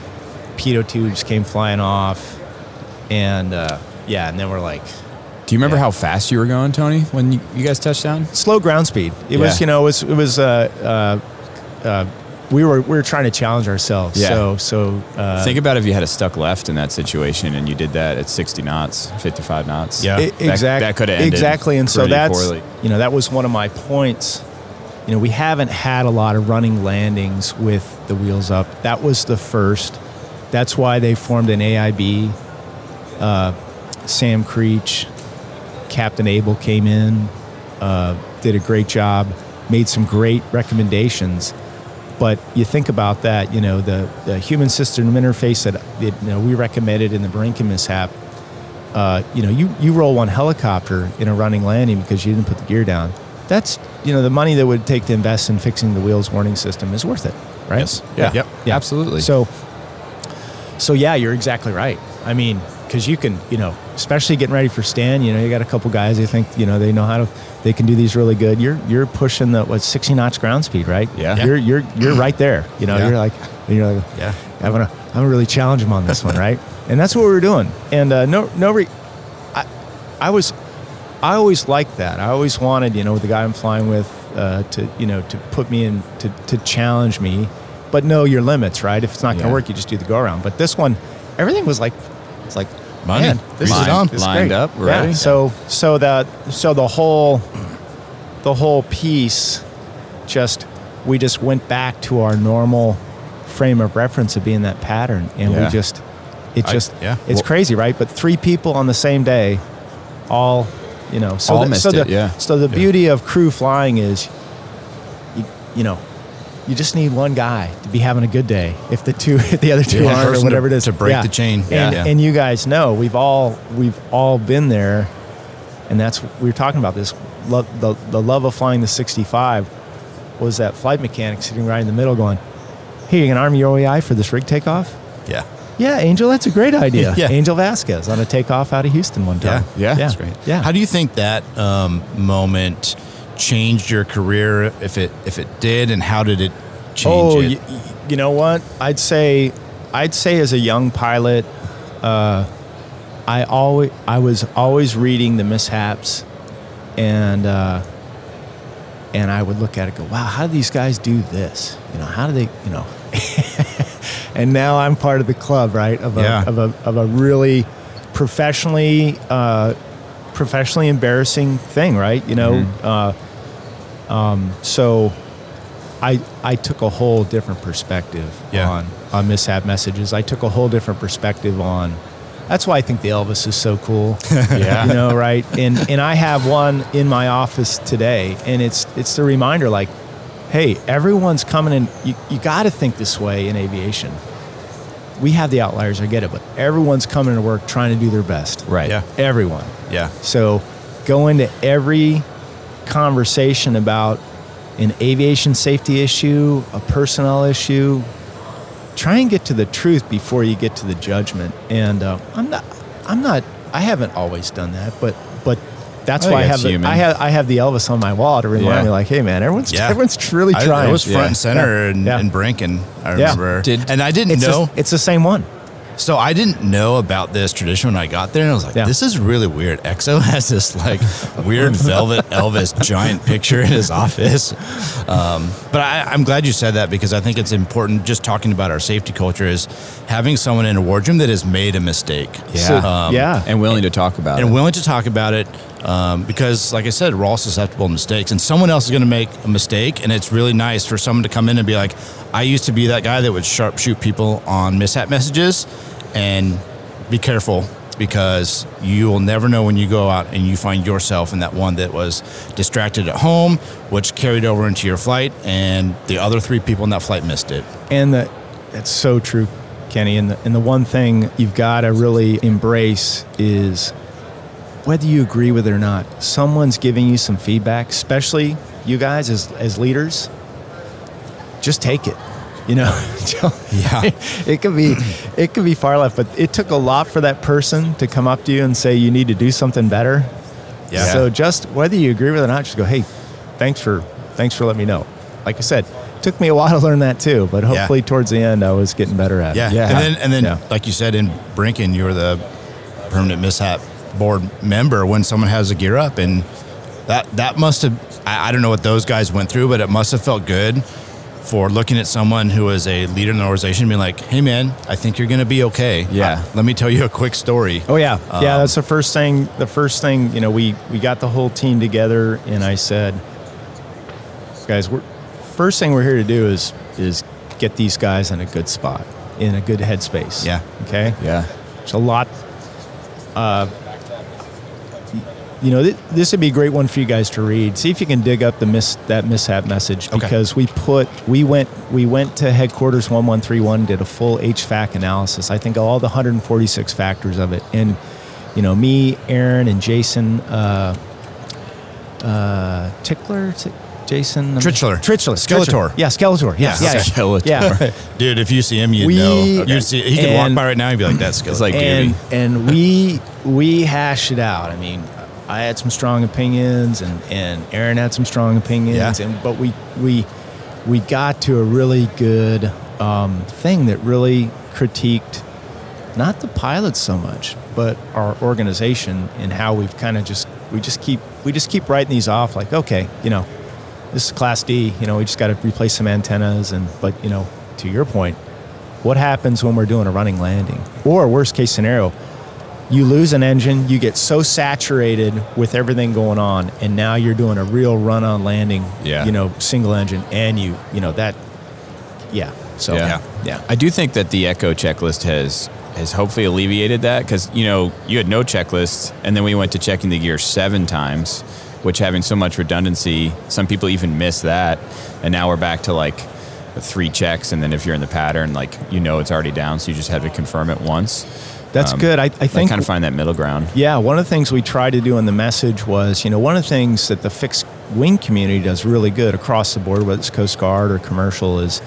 pitot tubes came flying off and uh, yeah and then we're like Do you remember Yeah. how fast you were going, Tony, when you, you guys touched down? slow ground speed. It was, you know, it was, it was, uh, uh, uh, we were, we were trying to challenge ourselves. Yeah. So, so, uh, Think about if you had a stuck left in that situation and you did that at 60 knots, 55 knots. Yeah. I- That- exact- that coulda ended exactly. And so that's, poorly. you know, that was one of my points. You know, we haven't had a lot of running landings with the wheels up. That was the first. That's why they formed an AIB. Sam Creech, Captain Abel came in, uh, did a great job, made some great recommendations. But you think about that, you know, the, the human system interface that it, you know, we recommended in the Borinquen mishap. Uh, you know, you, you roll one helicopter in a running landing because you didn't put the gear down. That's you know the money that would take to invest in fixing the wheels warning system is worth it, right? Yes. Yeah. Yep. Yeah. Absolutely. So, so yeah, you're exactly right. I mean, because you can, you know, especially getting ready for Stan. you know, you got a couple guys they think, you know, they know how to, they can do these really good. You're you're pushing the what 60 knots ground speed, right? Yeah. You're you're you're right there. You know, Yeah. you're like you're like Yeah. I'm gonna I'm gonna really challenge him on this one, right? And that's what we were doing. And uh, no no re- I I was I always liked that. I always wanted, you know, the guy I'm flying with uh, to, you know, to put me in to, to challenge me, but know your limits, right? If it's not going to Yeah. work, you just do the go around. But this one, everything was like, it's like, Money. man, this Lined- is on, this is lined great. up, Yeah. ready. So, so that, so the whole, the whole piece, just we just went back to our normal frame of reference of being that pattern, and Yeah. we just, it I- just, yeah. it's Well- crazy, right? But three people on the same day, all, you know, so All the, missed so the, yeah. So the beauty of crew flying is you know, you just need one guy to be having a good day. If the two, if the other two One aren't, or whatever to- it is, to break the chain. And, Yeah. and you guys know we've all we've all been there, and that's we were talking about this. Love, the the love of flying the 65 was that flight mechanic sitting right in the middle, going, "Hey, you can arm your OEI for this rig takeoff." Yeah. Yeah, Angel, that's a great idea. Yeah. Angel Vasquez on a takeoff out of Houston one time. Yeah, yeah, that's Great. Yeah. How do you think that um, moment changed your career, if it if it did, and how did it change oh, it? you, you know what? I'd say, I'd say as a young pilot, uh, I always, I was always reading the mishaps, and uh, and I would look at it, and go, wow, how do these guys do this? You know, how do they, you know? and now I'm part of the club, right? Of a Yeah. of a of a really professionally uh, professionally embarrassing thing, right? You know, uh, um, so I I took a whole different perspective Yeah. on on mishap messages. I took a whole different perspective on. That's why I think the Elvis is so cool. Yeah. you know, right? And and I have one in my office today, and it's it's the reminder, like, hey, everyone's coming in. You you got to think this way in aviation. We have the outliers, I get it, but everyone's coming to work trying to do their best. Right. Yeah. Everyone. Yeah. So go into every conversation about an aviation safety issue, a personnel issue. Try and get to the truth before you get to the judgment. And uh, I'm not, I'm not, I haven't always done that, but but that's I why I have the. I have I have the Elvis on my wall to remind Yeah. me, like, hey man, everyone's Yeah. everyone's truly I, trying. it was front Yeah. and center Yeah. in, Yeah. in Borinquen. I Yeah. remember, Did- and I didn't it's know. the, it's the same one. So I didn't know about this tradition when I got there, and I was like, Yeah. "This is really weird." EXO has this like weird velvet Elvis giant picture in his office. Um, but I, I'm glad you said that because I think it's important. Just talking about our safety culture is having someone in a wardroom that has made a mistake. Yeah. So- Um, yeah. And willing to talk about and it. And willing to talk about it um, because, like I said, we're all susceptible to mistakes, and someone else is going to make a mistake, and it's really nice for someone to come in and be like, "I used to be that guy that would sharpshoot people on mishap messages, and be careful." Because you will never know when you go out and you find yourself in that one that was distracted at home, which carried over into your flight, and the other three people in that flight missed it. And the, that's so true, Kenny. And the, and the one thing you've got to really embrace is whether you agree with it or not, someone's giving you some feedback, especially you guys as, as leaders, just take it. You know, Yeah. it could be, it could be far left, but it took a lot for that person to come up to you and say you need to do something better. Yeah. So just whether you agree with it or not, just go, hey, thanks for, thanks for letting me know. Like I said, took me a while to learn that too, but Yeah. hopefully towards the end I was getting better at Yeah. it. And then, and then Yeah. like you said, in Borinquen, you were the permanent mishap board member when someone has a gear up. And that, that must have, I, I don't know what those guys went through, but it must have felt good for looking at someone who is a leader in the organization and being like, hey, man, I think you're going to be okay. Yeah. Uh, let me tell you a quick story. Oh yeah, yeah. Um, That's the first thing. The first thing, you know, we we got the whole team together, and I said, guys, we're first thing we're here to do is is get these guys in a good spot, in a good headspace. Yeah. Okay. yeah. It's a lot. Uh, you know, th- this would be a great one for you guys to read. See if you can dig up the miss that mishap message Okay. because we put we went we went to headquarters one one three one did a full HFACS analysis. I think all the 146 factors of it, and you know, me, Aaron, and Jason uh, uh, Tickler. T- Jason Tritchler. Tritchler, Skeletor. Tritchler. yeah, Skeletor, yeah, Yeah, yeah, okay. Skeletor. yeah. Dude, if you see him, you'd know. Okay. You'd see, he could walk by right now and be like, that's Skeletor." It's like and and we we hashed it out. I mean, I had some strong opinions, and and Aaron had some strong opinions, Yeah. and but we we we got to a really good um, thing that really critiqued not the pilots so much, but our organization and how we've kind of just we just keep we just keep writing these off like okay, you know, this is class D, you know, we just got to replace some antennas and but you know, to your point, what happens when we're doing a running landing? Or worst case scenario, you lose an engine, you get so saturated with everything going on, and now you're doing a real run on landing, Yeah. you know, single engine, and you, you know, that, yeah. So, Yeah. yeah. yeah. I do think that the Echo checklist has has hopefully alleviated that because you know you had no checklist, and then we went to checking the gear seven times, which having so much redundancy, some people even miss that, and now we're back to like three checks, and then if you're in the pattern, like you know it's already down, so you just have to confirm it once. That's Um, good. I, I I think kind of find that middle ground. Yeah, one of the things we try to do in the message was, you know, one of the things that the fixed wing community does really good across the board, whether it's Coast Guard or commercial, is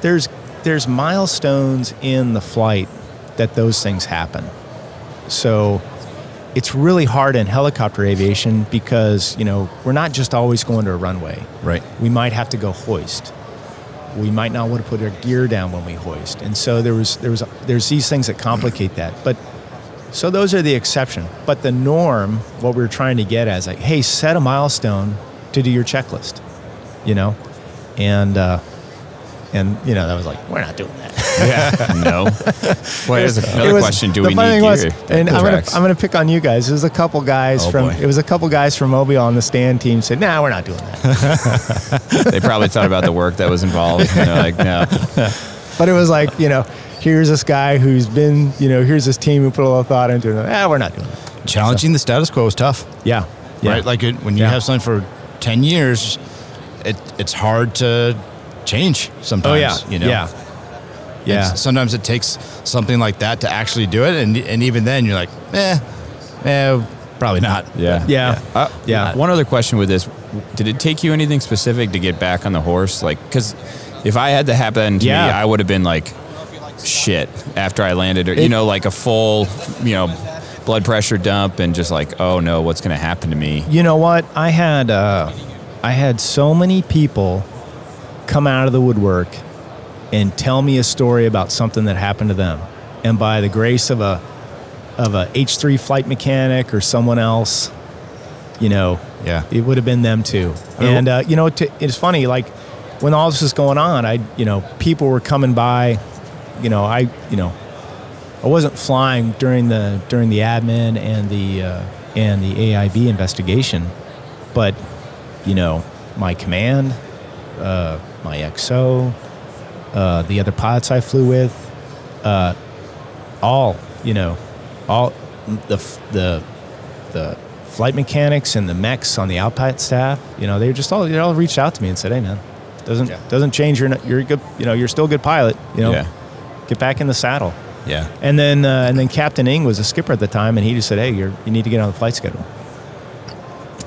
there's there's milestones in the flight that those things happen. So it's really hard in helicopter aviation because, you know, we're not just always going to a runway. Right. We might have to go hoist. We might not want to put our gear down when we hoist. And so there was there was there's these things that complicate that. But so those are the exception. But the norm, what we are trying to get at is like, hey, set a milestone to do your checklist. You know? And uh and you know, that was like, we're not doing that. Yeah. no. Well, here's It another was- question: Do the we funny need thing was- and I'm gonna I'm gonna pick on you guys. There was a couple guys Oh, from boy. it was a couple guys from Mobile on the stand team said, "Nah, we're not doing that." they probably thought about the work that was involved. And they're like, no. but it was like, you know, here's this guy who's been, you know, here's this team who put a lot of thought into it. Ah, we're not doing that. Challenging the status quo is tough. Yeah, yeah. right? Like it, when you Yeah. have something for ten years, it it's hard to change sometimes. oh yeah, you know. yeah, yeah. And sometimes it takes something like that to actually do it, and and even then you're like, eh, eh, probably not. Yeah. Yeah. Uh, Yeah. One other question with this: Did it take you anything specific to get back on the horse? Like, because if I had to happen to Yeah. me, I would have been like, shit. After I landed, or you know, like a full, you know, blood pressure dump, and just like, oh no, what's going to happen to me? You know what? I had uh, I had so many people come out of the woodwork and tell me a story about something that happened to them, and by the grace of a of a H three flight mechanic or someone else, you know, Yeah. it would have been them too. And uh, you know, t- it's funny. Like when all this was going on, I you know people were coming by. You know, I you know I wasn't flying during the during the admin and the uh, and the AIB investigation, but you know my command, uh, my XO, uh, the other pilots I flew with, uh, all you know, all the the the flight mechanics and the mechs on the outpilot staff. You know, they just all they all reached out to me and said, "Hey, man, doesn't Yeah. doesn't change your you're good you know you're still a good pilot. You know, Yeah. get back in the saddle." Yeah. And then uh, and then Captain Ing was a skipper at the time, and he just said, "Hey, you're you need to get on the flight schedule."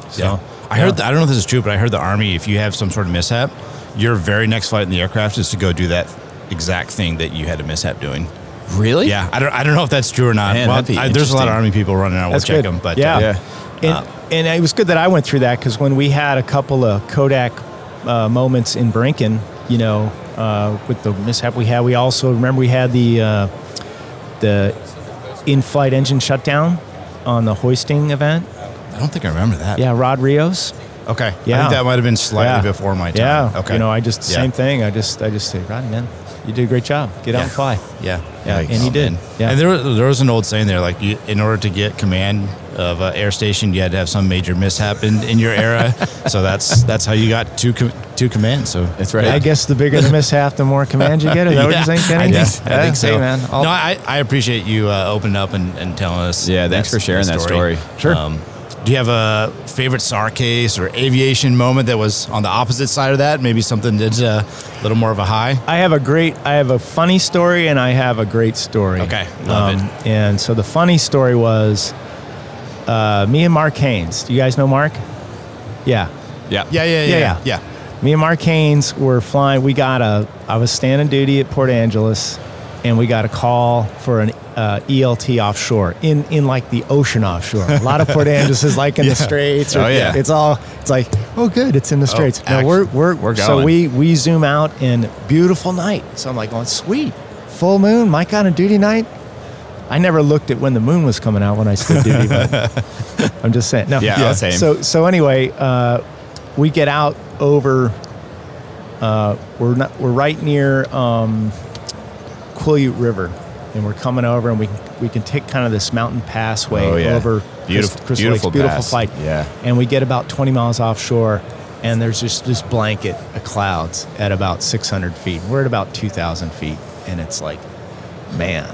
So Yeah. I heard. I don't know if this is true, but I heard the army. If you have some sort of mishap, your very next flight in the aircraft is to go do that exact thing that you had a mishap doing. Really? Yeah, I don't. I don't know if that's true or not. Man, well, I, there's a lot of army people running around. We'll That's check good. them, but yeah, uh, Yeah. And, and it was good that I went through that because when we had a couple of Kodak uh, moments in Borinquen, you know, uh, with the mishap we had, we also remember we had the uh, the in-flight engine shutdown on the hoisting event. I don't think I remember that. Yeah, Rod Rios. Okay. Yeah. I Yeah. think that might have been slightly Yeah. before my time. Yeah. Okay. You know, I just Yeah. same thing. I just I just say, Rod, man, you did a great job. Get out Yeah. and fly. Yeah, Yeah, Yikes. and he did. Yeah. And there, was- there was an old saying there, like, you, in order to get command of an air station, you had to have some major mishap in, in your era. so that's that's how you got two com- two commands. So That's right. I guess the bigger the mishap, the more command you get. Is that what you're saying, Kenny? I think, I think so. Hey, man. I'll- no, I, I appreciate you uh, opening up and, and telling us. Yeah, thanks that- for sharing that story. Sure. Um, do you have a favorite SAR case or aviation moment that was on the opposite side of that? Maybe something that's a little more of a high. I have a great, I have a funny story and I have a great story. Okay, love it. And so the funny story was uh, me and Mark Haynes. Do you guys know Mark? Yeah. Yeah. Yeah, yeah, yeah, Yeah, yeah. yeah. Me and Mark Haynes were flying. We got a, I was standing duty at Port Angeles and we got a call for an uh, ELT offshore in, in like the ocean offshore. A lot of Port Angeles is like in the straits. Or, Oh, yeah. It's all, it's like, oh, good, it's in the straits. no, we're, we're, we're going. So we, we zoom out in beautiful night. So I'm like, going, sweet, full moon, my kind of duty night. I never looked at when the moon was coming out when I stood duty, but I'm just saying. No, Yeah, Yeah. same. So so anyway, uh, we get out over. Uh, we're not. We're right near um, Quileute River, and we're coming over, and we we can take kind of this mountain passway Oh, yeah. over Beautiful- Crystal beautiful Lakes. Beautiful pass. flight. Yeah. And we get about 20 miles offshore, and there's just this blanket of clouds at about 600 feet. We're at about 2,000 feet, and it's like, man,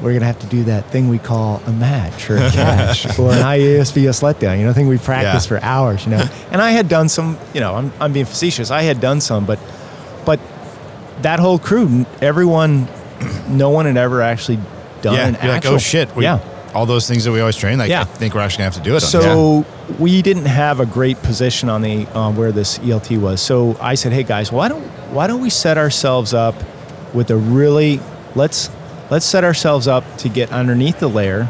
we're gonna have to do that thing we call a match or a catch or an IASVS letdown. You know, thing we practice Yeah. for hours. You know, and I had done some. You know, I'm I'm being facetious. I had done some, but but that whole crew, everyone, no one had ever actually done yeah, an you're like, actual. oh shit. We, yeah. All those things that we always train, like, Yeah. I think we're actually going to have to do it. So we didn't have a great position on the um, where this ELT was. So I said, "Hey guys, why don't why don't we set ourselves up with a really let's let's set ourselves up to get underneath the layer,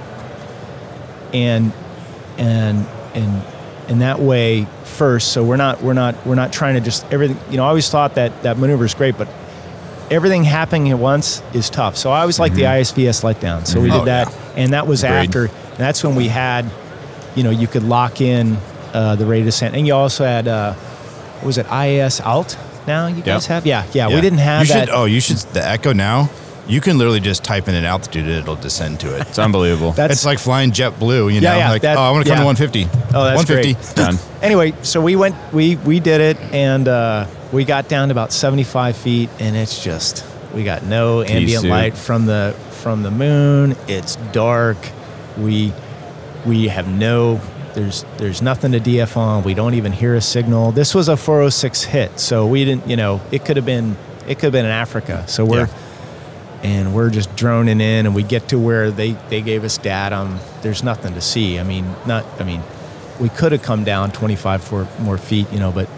and and and in that way first. So we're not we're not we're not trying to just everything. You know, I always thought that that maneuver is great, but everything happening at once is tough. So I always like the ISVS letdown. So we did Oh, that, yeah. and that was Agreed. after. And that's when we had, you know, you could lock in uh, the rate of descent, and you also had, uh, what was it IAS alt? Now you guys have, yeah, yeah, We didn't have you that. Should, oh, you should. The Echo now, you can literally just type in an altitude and it'll descend to it. It's unbelievable. That's- it's like flying JetBlue, you know? Yeah, yeah, like, that- oh, I want to come yeah. to 150. Oh, that's 150. great. done. anyway, so we went, we we did it, and uh, we got down to about seventy five feet, and it's just we got no ambient suit. light from the from the moon. It's dark. We we have no there's there's nothing to DF on. We don't even hear a signal. This was a 406 hit, so we didn't. You know, it could have been it could have been in Africa. So we're Yeah. And we're just droning in and we get to where they, they gave us datum there's nothing to see. I mean not i mean we could have come down 25 four more feet you know but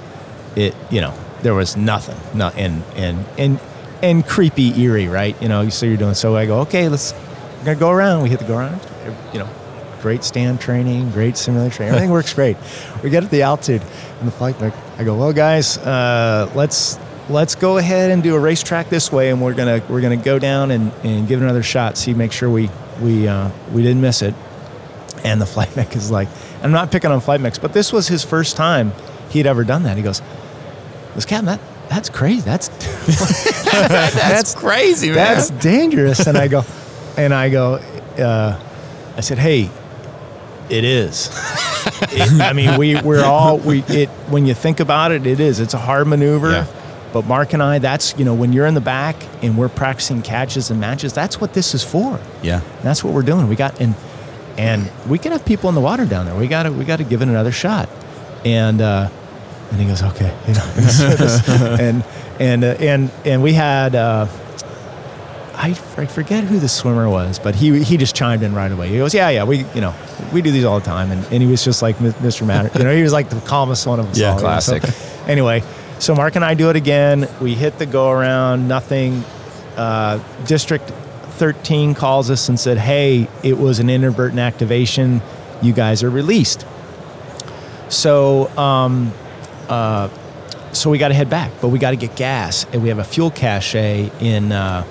it you know there was nothing not and and and and creepy eerie right? You know so you're doing so i go okay let's we're gonna go around. We hit the go around you know great stand training great simulator training everything works great. We get at the altitude and the flight i go well guys uh, let's let's go ahead and do a racetrack this way and we're gonna we're gonna go down and, and give it another shot see make sure we we uh, we didn't miss it and the flight mech is like i'm not picking on flight mechs but this was his first time he'd ever done that he goes this captain that that's crazy that's that's crazy, that's dangerous. And I go, and I go, uh, I said, hey, it is. It- I mean, we we're all we it when you think about it, it is. It's a hard maneuver. Yeah. But Mark and I, that's you know, when you're in the back and we're practicing catches and matches, that's what this is for. Yeah. And that's what we're doing. We got and and we can have people in the water down there. We got to we got to give it another shot. And uh, and he goes, okay, you know, and and uh, and and we had. Uh, I forget who the swimmer was, but he he just chimed in right away. He goes, "Yeah, yeah, we you know we do these all the time," and, and he was just like Mr. Matter, you know, he was like the calmest one of us Yeah, all. know, so- classic. anyway, so Mark and I do it again. We hit the go around, nothing. Uh, District 13 calls us and said, "Hey, it was an inadvertent activation. You guys are released." So um, uh, so we got to head back, but we got to get gas, and we have a fuel cache in. Uh,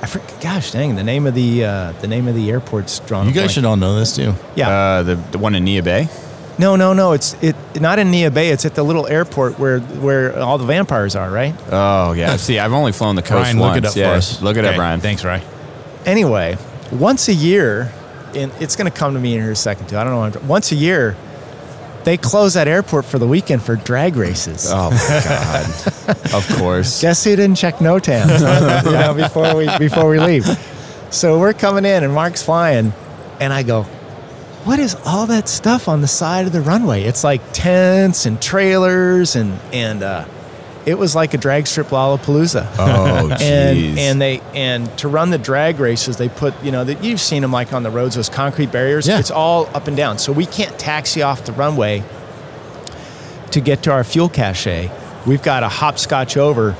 I forget, gosh dang, the name of the uh, the name of the airport's drawn. You guys blank. should all know this too. Yeah. Uh, the, the one in Neah Bay? No, no, no. It's it not in Neah Bay. It's at the little airport where where all the vampires are. Right. Oh, yeah. See, I've only flown the coast Ryan, once. look it up yeah, for us. Look it up, Okay, Ryan. Thanks, Ryan. Anyway, once a year, and it's going to come to me in here a second too. I don't know. What I'm, once a year, they close that airport for the weekend for drag races. Oh, my God. of course. Guess who didn't check NOTAM you know, before we before we leave? So we're coming in and Mark's flying, and I go, "What is all that stuff on the side of the runway? It's like tents and trailers and and uh, it was like a drag strip Lollapalooza." Oh, jeez. and and they and to run the drag races they put you know that you've seen them like on the roads those concrete barriers Yeah. it's all up and down so we can't taxi off the runway to get to our fuel cache we've got to hopscotch over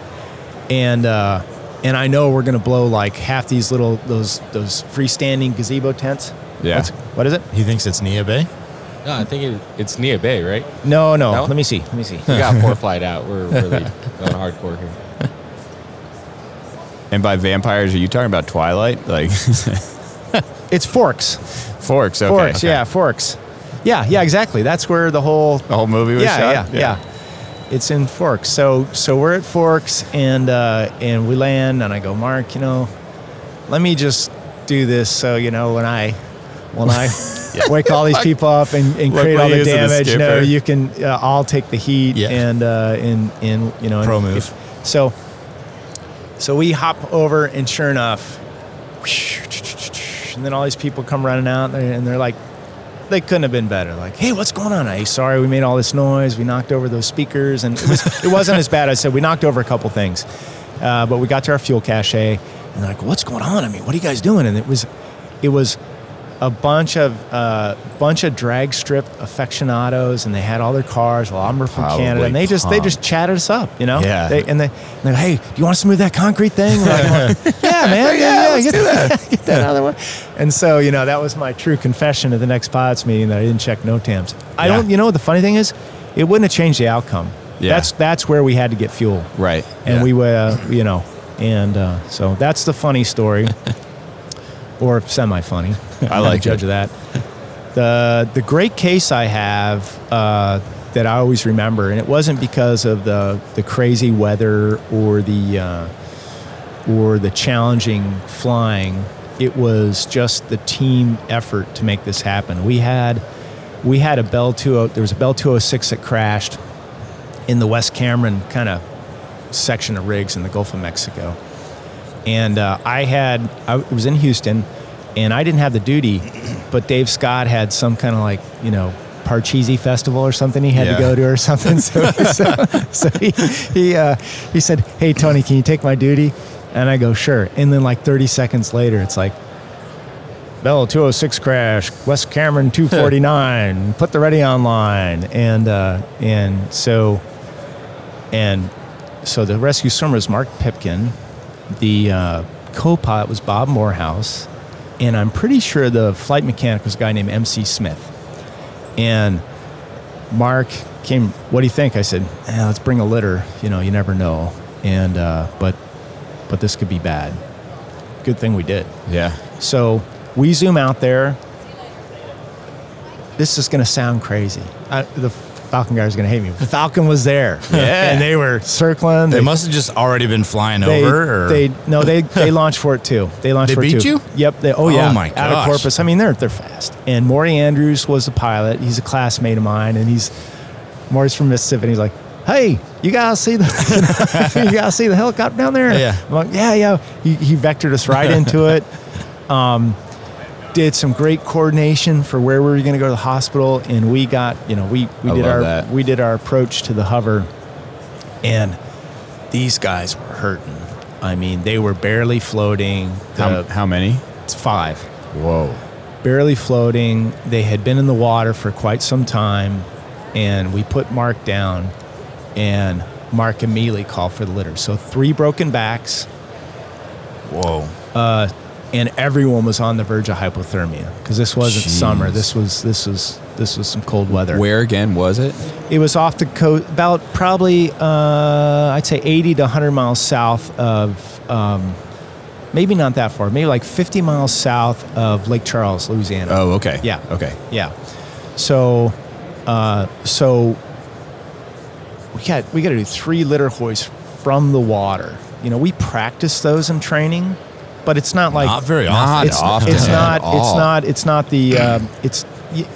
and uh and I know we're gonna blow like half these little those those freestanding gazebo tents. Yeah. What's, what is it? He thinks it's Neah Bay. No, I think it, it's Neah Bay, right? No, no, No? Let me see. Let me see. We got four flight out. We're really going hardcore here. And by vampires, are you talking about Twilight? Like It's Forks. Forks? Okay. Forks. okay. Yeah, Forks. Yeah, yeah, exactly. That's where the whole The whole movie was yeah, shot? yeah, yeah, It's in Forks. So so we're at Forks and uh, and we land and I go, Mark, you know, let me just do this so you know when I when I wake all these people up and, and create all the damage, no, you can uh, I'll take the heat Yeah. and uh, and and you know Pro move. if- so so we hop over and sure enough and then all these people come running out and they're- and they're like, they couldn't have been better. Like, hey, what's going on? Hey, sorry, we made all this noise. We knocked over those speakers, and it, was, it wasn't as bad. As I said we knocked over a couple things, uh, but we got to our fuel cache, and they're like, what's going on? I mean, what are you guys doing? And it was, it was a bunch of uh, bunch of drag strip aficionados, and they had all their cars. A lot of them were from Probably Canada, and they just they just chatted us up, you know. Yeah. They, and they, and they're, hey, do you want to smooth that concrete thing? Like, yeah, man, yeah, yeah, get that, get that out of the way. And so, you know, that was my true confession at the next pilots meeting that I didn't check NOTAMs. I Yeah. don't, you know, what the funny thing is, it wouldn't have changed the outcome. Yeah. That's that's where we had to get fuel Right. and Yeah. we were, uh, you know, and uh, so that's the funny story, or semi-funny. I like judge of that. The the great case I have uh, that I always remember, and it wasn't because of the the crazy weather or the uh, or the challenging flying. It was just the team effort to make this happen. We had we had a Bell 20 there was a Bell 206 that crashed in the West Cameron kind of section of rigs in the Gulf of Mexico. And uh, I had, I was in Houston and I didn't have the duty, but Dave Scott had some kind of like, you know, Parcheesi festival or something he had Yeah. to go to or something. So, so, so he, he, uh, he said, Hey, Tony, can you take my duty? And I go, Sure. And then like 30 seconds later, it's like, Bell 206 crash, West Cameron 249, put the ready online. And, uh, and so, and so the rescue swimmer is Mark Pipkin. The uh, co-pilot was Bob Morehouse, and I'm pretty sure the flight mechanic was a guy named MC Smith. And Mark came. What do you think? I said, eh, "Let's bring a litter. You know, you never know." And uh, but but this could be bad. Good thing we did. Yeah. So we zoom out there. This is going to sound crazy. I, the Falcon guys are going to hate me. The Falcon was there, Yeah. and they were circling. They must have just already been flying they, over. Or? they no they they launched for it too. They launched They for it beat too. you? Yep. They, oh Oh yeah. my Out of. Corpus. I mean they're they're fast. And Maury Andrews was the pilot. He's a classmate of mine, and he's Maury's from Mississippi. And he's like, hey, you gotta see the you gotta see the helicopter down there. Yeah. I'm like, yeah, yeah. He, he vectored us right into it. Um, did some great coordination for where we were going to go to the hospital, and we got you know we we I did our that. we did our approach to the hover, and these guys were hurting. I mean, they were barely floating. How, The- how many? it's five Whoa. barely floating. They had been in the water for quite some time, and we put Mark down, and Mark immediately called for the litter. So three broken backs, Whoa. uh, and everyone was on the verge of hypothermia because this wasn't Jeez. summer. This was this was this was some cold weather. Where again was it? It was off the coast, about probably uh, I'd say 80 to 100 miles south of. Um, Maybe not that far. Maybe like 50 miles south of Lake Charles, Louisiana. Oh, okay. Yeah. Okay. Yeah. So, uh, so we got we got to do three litter hoists from the water. You know, we practice those in training, but it's not like Not very Not often. it's, often it's at not it's not it's not the um, it's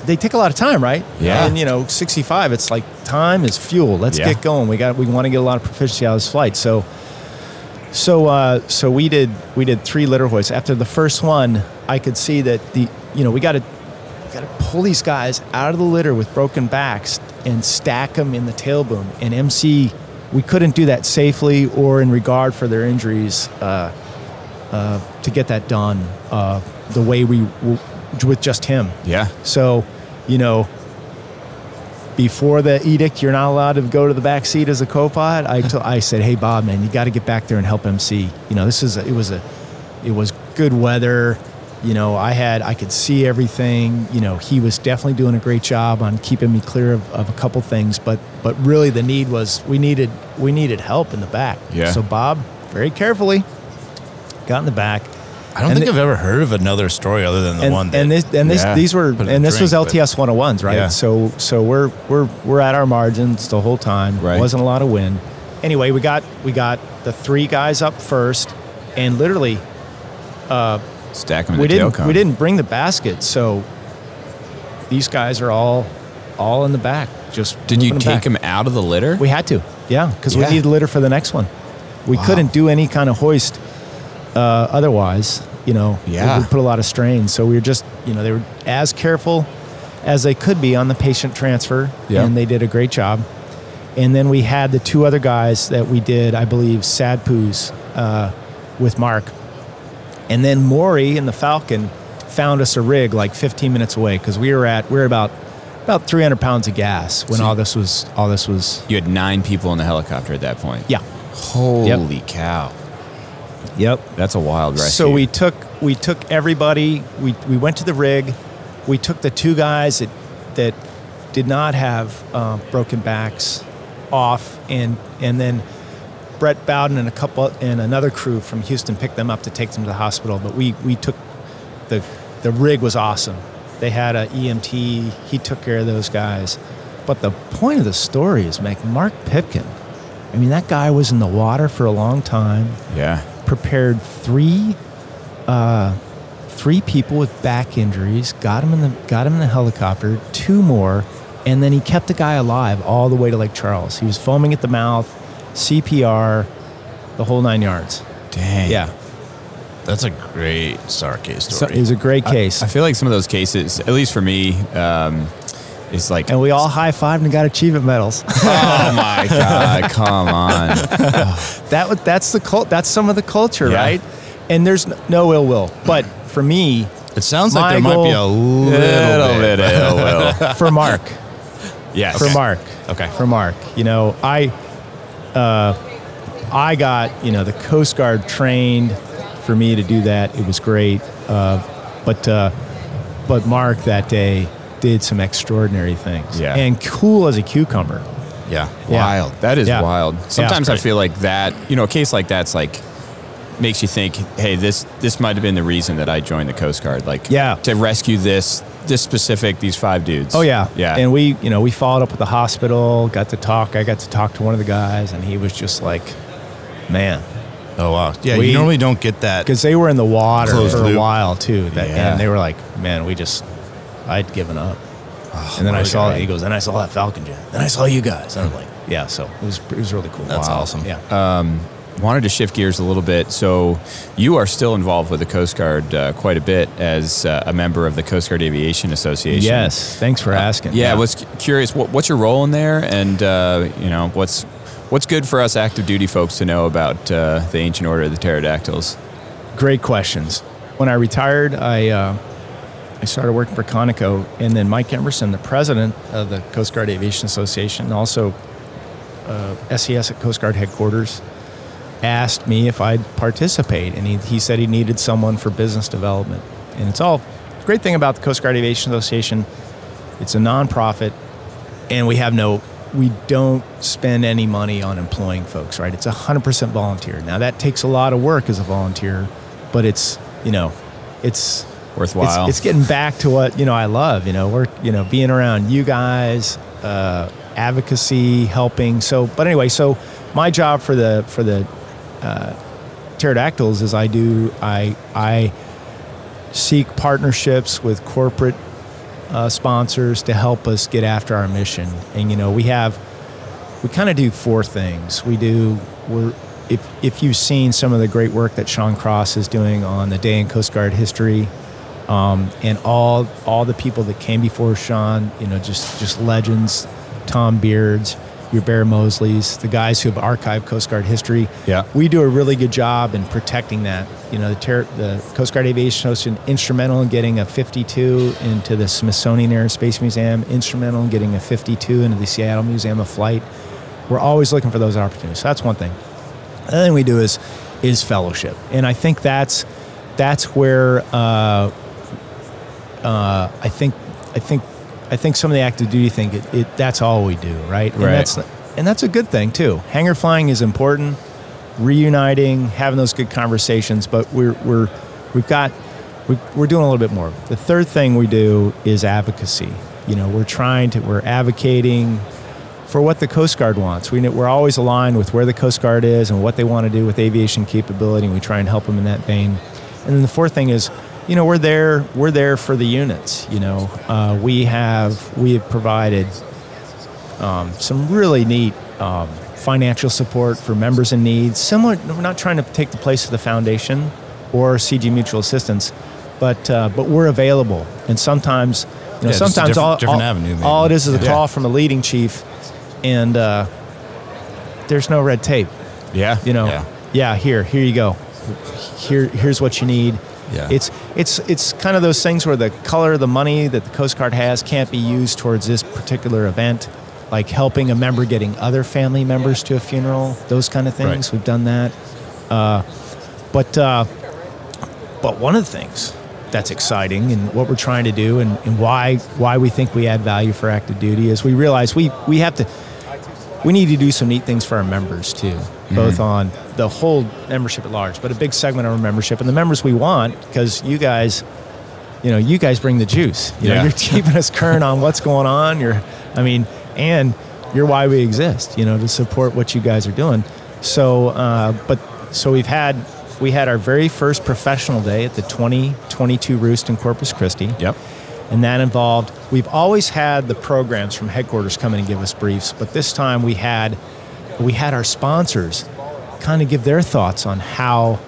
they take a lot of time, right? Yeah. And you know, 65, it's like time is fuel. Let's Yeah. get going. We got we want to get a lot of proficiency out of this flight. So so uh, so we did we did three litter hoists. After the first one, I could see that the you know we got to got to pull these guys out of the litter with broken backs and stack them in the tail boom. And MC, we couldn't do that safely or in regard for their injuries uh, uh, to get that done uh, the way we w- with just him. Yeah. So, you know, before the edict, you're not allowed to go to the back seat as a co-pilot. I I said, hey Bob, man, you got to get back there and help MC. You know, this is a, it was a it was good weather. You know, I had I could see everything. You know, he was definitely doing a great job on keeping me clear of, of a couple things. But but really, the need was we needed we needed help in the back. Yeah. So Bob, very carefully, got in the back. I don't And think the- I've ever heard of another story other than the and, one that. and this and this Yeah, these were and this was drink, but- LTS 101s, right? Yeah. So so we're we're we're at our margins the whole time. Right. Wasn't a lot of wind. Anyway, we got we got the three guys up first, and literally uh, Stack them we the didn't we didn't bring the basket, so these guys are all all in the back. Just Did you take back. them out of the litter? We had to, yeah, because Yeah. we needed litter for the next one. We Wow. couldn't do any kind of hoist uh, otherwise. you know, Yeah. it would put a lot of strain. So we were just, you know, they were as careful as they could be on the patient transfer, Yeah. and they did a great job. And then we had the two other guys that we did, I believe, SADPUs uh, with Mark. And then Maury and the Falcon found us a rig like 15 minutes away because we were at we were about about 300 pounds of gas when So- all this was all this was You had nine people in the helicopter at that point. yeah Holy cow. Yep That's a wild rescue. So we took we took everybody. We we went to the rig. We took the two guys that that did not have uh, broken backs off, and and then Brett Bowden and a couple and another crew from Houston picked them up to take them to the hospital. But we we took the the rig was awesome. They had a EMT. He took care of those guys. But the point of the story is, make Mark Pipkin. I mean, that guy was in the water for a long time Yeah. Prepared three uh, three people with back injuries, got him in the got him in the helicopter, two more, and then he kept the guy alive all the way to Lake Charles. He was foaming at the mouth, CPR, the whole nine yards. Dang. Yeah, That's a great SAR case So- it story. was a great case. I feel like some of those cases, at least for me, um, is like, and we all high fived and got achievement medals. oh my God, come on. that that's the cult. That's some of the culture, Yeah. right? And there's no ill will. But for me, it sounds like there might be a little, Little bit. bit of ill will. for Mark, Yes. for Mark. Okay. For Mark. You know, I uh, I got, you know, the Coast Guard trained for me to do that. It was great. Uh, but uh, but Mark that day did some extraordinary things. Yeah. And cool as a cucumber. Yeah. Yeah. Wild. That is Yeah. wild. Yeah, Sometimes I feel like that, you know, a case like that's like makes you think, hey, this this might have been the reason that I joined the Coast Guard. Like Yeah. to rescue this this specific these five dudes. Oh yeah, Yeah. And we, you know, we followed up with the hospital. Got to talk. I got to talk to one of the guys, and he was just like, "Man," Oh wow. Yeah. We- you normally don't get that. because they were in the water for loop. a while too. That, Yeah. And they were like, "Man, we just, I'd given up." Oh, and then I saw, guy. he goes, "Then I saw that Falcon jet. Then I saw you guys." And I'm like, "Yeah." So it was, it was really cool. That's awesome. Yeah. wanted to shift gears a little bit. So, you are still involved with the Coast Guard uh, quite a bit as uh, a member of the Coast Guard Aviation Association. yes. Thanks for asking. Yeah, I was curious. What, what's your role in there, and uh, you know what's what's good for us active duty folks to know about uh, the Ancient Order of the Pterodactyls? Great questions. When I retired, I uh, I started working for Conoco, and then Mike Emerson, the president of the Coast Guard Aviation Association, and also uh, SES at Coast Guard headquarters, asked me if I'd participate, and he, he said he needed someone for business development. And it's all great thing about the Coast Guard Aviation Association. It's a nonprofit, and we have no we don't spend any money on employing folks, right? It's 100% volunteer. Now that takes a lot of work as a volunteer, but it's, you know, it's Worthwhile. It's, it's getting back to what, you know, I love, you know, we're, you know, being around you guys, uh, advocacy, helping. So, but anyway, so my job for the, for the, uh, pterodactyls is I do, I, I seek partnerships with corporate uh, sponsors to help us get after our mission. And you know, we have we kind of do four things. We do we're if if you've seen some of the great work that Sean Cross is doing on the day in Coast Guard history, um, and all all the people that came before Sean, you know, just just legends, Tom Beards, your Bear Mosleys, the guys who have archived Coast Guard history. Yeah. we do a really good job in protecting that. You know, the, ter- the Coast Guard Aviation Association instrumental in getting a 52 into the Smithsonian Air and Space Museum, instrumental in getting a 52 into the Seattle Museum of Flight. We're always looking for those opportunities. So that's one thing. The other thing we do is is fellowship, and I think that's that's where uh, uh, I think I think I think some of the active duty thing it, it that's all we do, right? And Right. that's and that's a good thing too. Hangar flying is important, reuniting, having those good conversations, but we're we're we've got we we're doing a little bit more. The third thing we do is advocacy. You know, we're trying to we're advocating for what the Coast Guard wants. We, we're always aligned with where the Coast Guard is and what they want to do with aviation capability, and we try and help them in that vein. And then the fourth thing is, you know, we're there. We're there for the units. You know, uh, we have we have provided um, some really neat um, financial support for members in need. Similar, we're not trying to take the place of the foundation, or CG Mutual Assistance, but uh, but we're available. And sometimes, you know, Yeah, sometimes different- all, different all, avenue, all it is is a Yeah. call from a leading chief, and uh, there's no red tape. Yeah. You know, Yeah. yeah, here, here you go. Here, here's what you need. Yeah. It's it's it's kind of those things where the color of the money that the Coast Guard has can't be used towards this particular event, like helping a member getting other family members to a funeral, those kind of things. Right. We've done that. Uh, but uh, but one of the things that's exciting and what we're trying to do and, and why why we think we add value for active duty is we realize we we have to we need to do some neat things for our members too, both on the whole membership at large, but a big segment of our membership and the members we want because you guys, you know, you guys bring the juice. you know you're keeping us current on what's going on. You're, I mean, and you're why we exist. You know, to support what you guys are doing. So, uh, but so we've had we had our very first professional day at the 2022 Roost in Corpus Christi Yep. and that involved we've always had the programs from headquarters come in and give us briefs but this time we had we had our sponsors kind of give their thoughts on how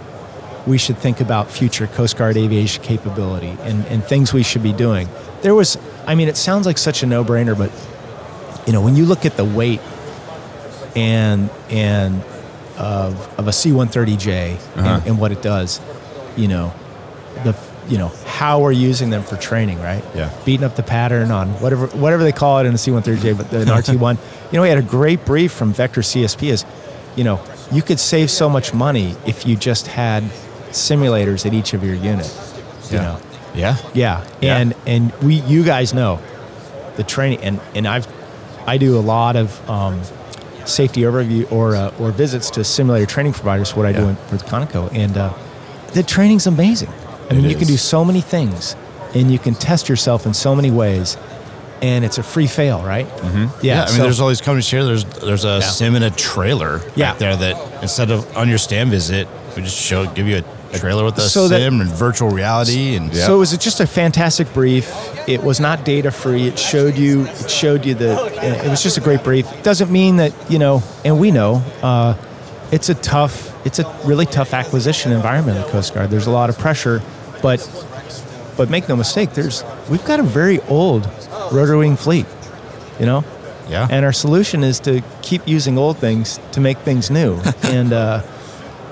we should think about future coast guard aviation capability and, and things we should be doing there was i mean it sounds like such a no-brainer but you know when you look at the weight and and of, of a c-130j and, uh-huh. and what it does you know the you know how we're using them for training, right? Yeah. Beating up the pattern on whatever whatever they call it in a C130J, but the RT1. You know, we had a great brief from Vector CSP. Is you know you could save so much money if you just had simulators at each of your unit. You Yeah. know, Yeah. yeah, Yeah. and and we you guys know the training and and I've I do a lot of um, safety overview or uh, or visits to simulator training providers. What I do Yeah. in, for Conoco, and uh, the training's amazing. I mean, It you can do so many things, and you can test yourself in so many ways, and it's a free fail, right? Mm-hmm. Yeah, I mean, so- there's all these companies here. There's there's a Yeah. sim and a trailer Yeah. back there that instead of on your stand visit, we just show give you a trailer with a So that- sim and virtual reality and So is it was just a fantastic brief. It was not data free. It showed you. It showed you the. It was just a great brief. Doesn't mean that you know, and we know, uh, it's a tough. It's a really tough acquisition environment in the Coast Guard. There's a lot of pressure, but but make no mistake. There's we've got a very old rotor wing fleet. You know, yeah. and our solution is to keep using old things to make things new. and uh,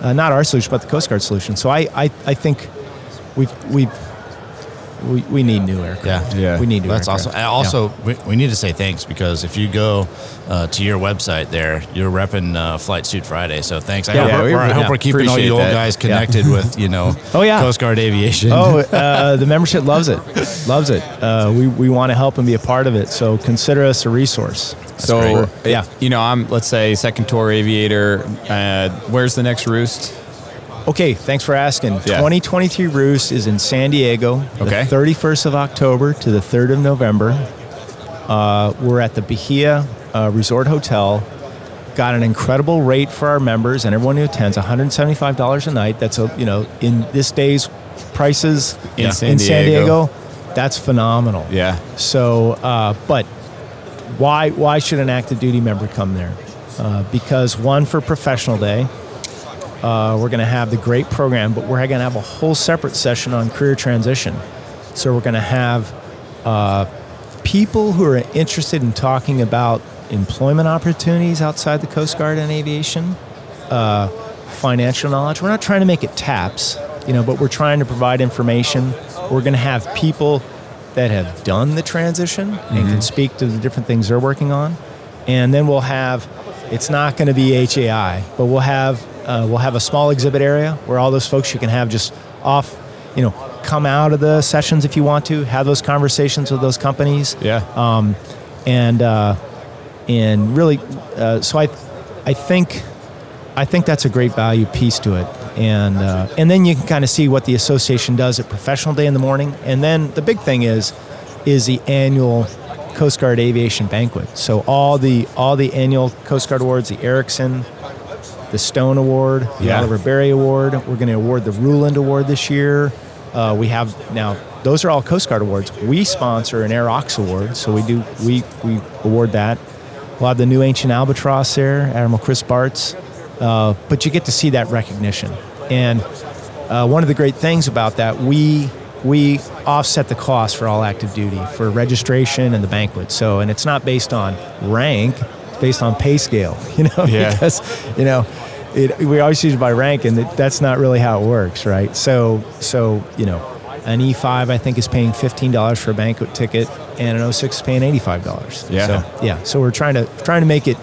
uh, not our solution, but the Coast Guard solution. So I, I, I think we've, we've, we, we need new aircraft. Yeah. Yeah. We need new That's aircraft. awesome. And also, we, we need to say thanks because if you go uh, to your website there, you're repping uh, Flight Suit Friday. So thanks. I Yeah, hope, yeah, we're, we- I hope yeah, we're keeping all you old that. guys Yeah. connected with, you know, Oh, yeah. Coast Guard Aviation. Oh, uh, the membership loves it. Loves it. Uh, we we want to help and be a part of it. So consider us a resource. So, great. it- Yeah. you know, I'm let's say second tour aviator. Uh, where's the next roost? Okay, thanks for asking. Yeah. 2023 Roost is in San Diego, Okay. the 31st of October to the 3rd of November. Uh, we're at the Bahia uh, Resort Hotel. Got an incredible rate for our members and everyone who attends, $175 a night. That's a you know in this day's prices In in San San Diego. Diego, that's phenomenal. Yeah. So, uh, but why why should an active duty member come there? Uh, because one for professional day, uh, we're going to have the great program, but we're going to have a whole separate session on career transition. So we're going to have uh, people who are interested in talking about employment opportunities outside the Coast Guard and aviation, uh, financial knowledge. We're not trying to make it taps, you know, but we're trying to provide information. We're going to have people that have done the transition and can speak to the different things they're working on, and then we'll have. It's not going to be HAI, but we'll have uh, we'll have a small exhibit area where all those folks you can have just off, you know, come out of the sessions if you want to have those conversations with those companies Yeah. um, and uh, and really, uh, so I, I think, I think that's a great value piece to it, and uh, and then you can kind of see what the association does at Professional Day in the morning, and then the big thing is, is the annual Coast Guard Aviation Banquet. So all the all the annual Coast Guard awards, the Erickson, the Stone Award, the Yeah. Oliver Berry Award. We're going to award the Ruland Award this year. Uh, we have now; those are all Coast Guard awards. We sponsor an Air Ox Award, so we do we we award that. We'll have the new Ancient Albatross there, Admiral Chris Bartz. Uh, but you get to see that recognition, and uh, one of the great things about that, we we offset the cost for all active duty for registration and the banquet. So, and it's not based on rank; it's based on pay scale. You know, Yeah. because you know. It, we always use it by rank, and that- that's not really how it works, right? So, so you know, an E5 I think is paying fifteen dollars for a banquet ticket, and an O6 is paying eighty-five dollars. Yeah. so, yeah. So we're trying to trying to make it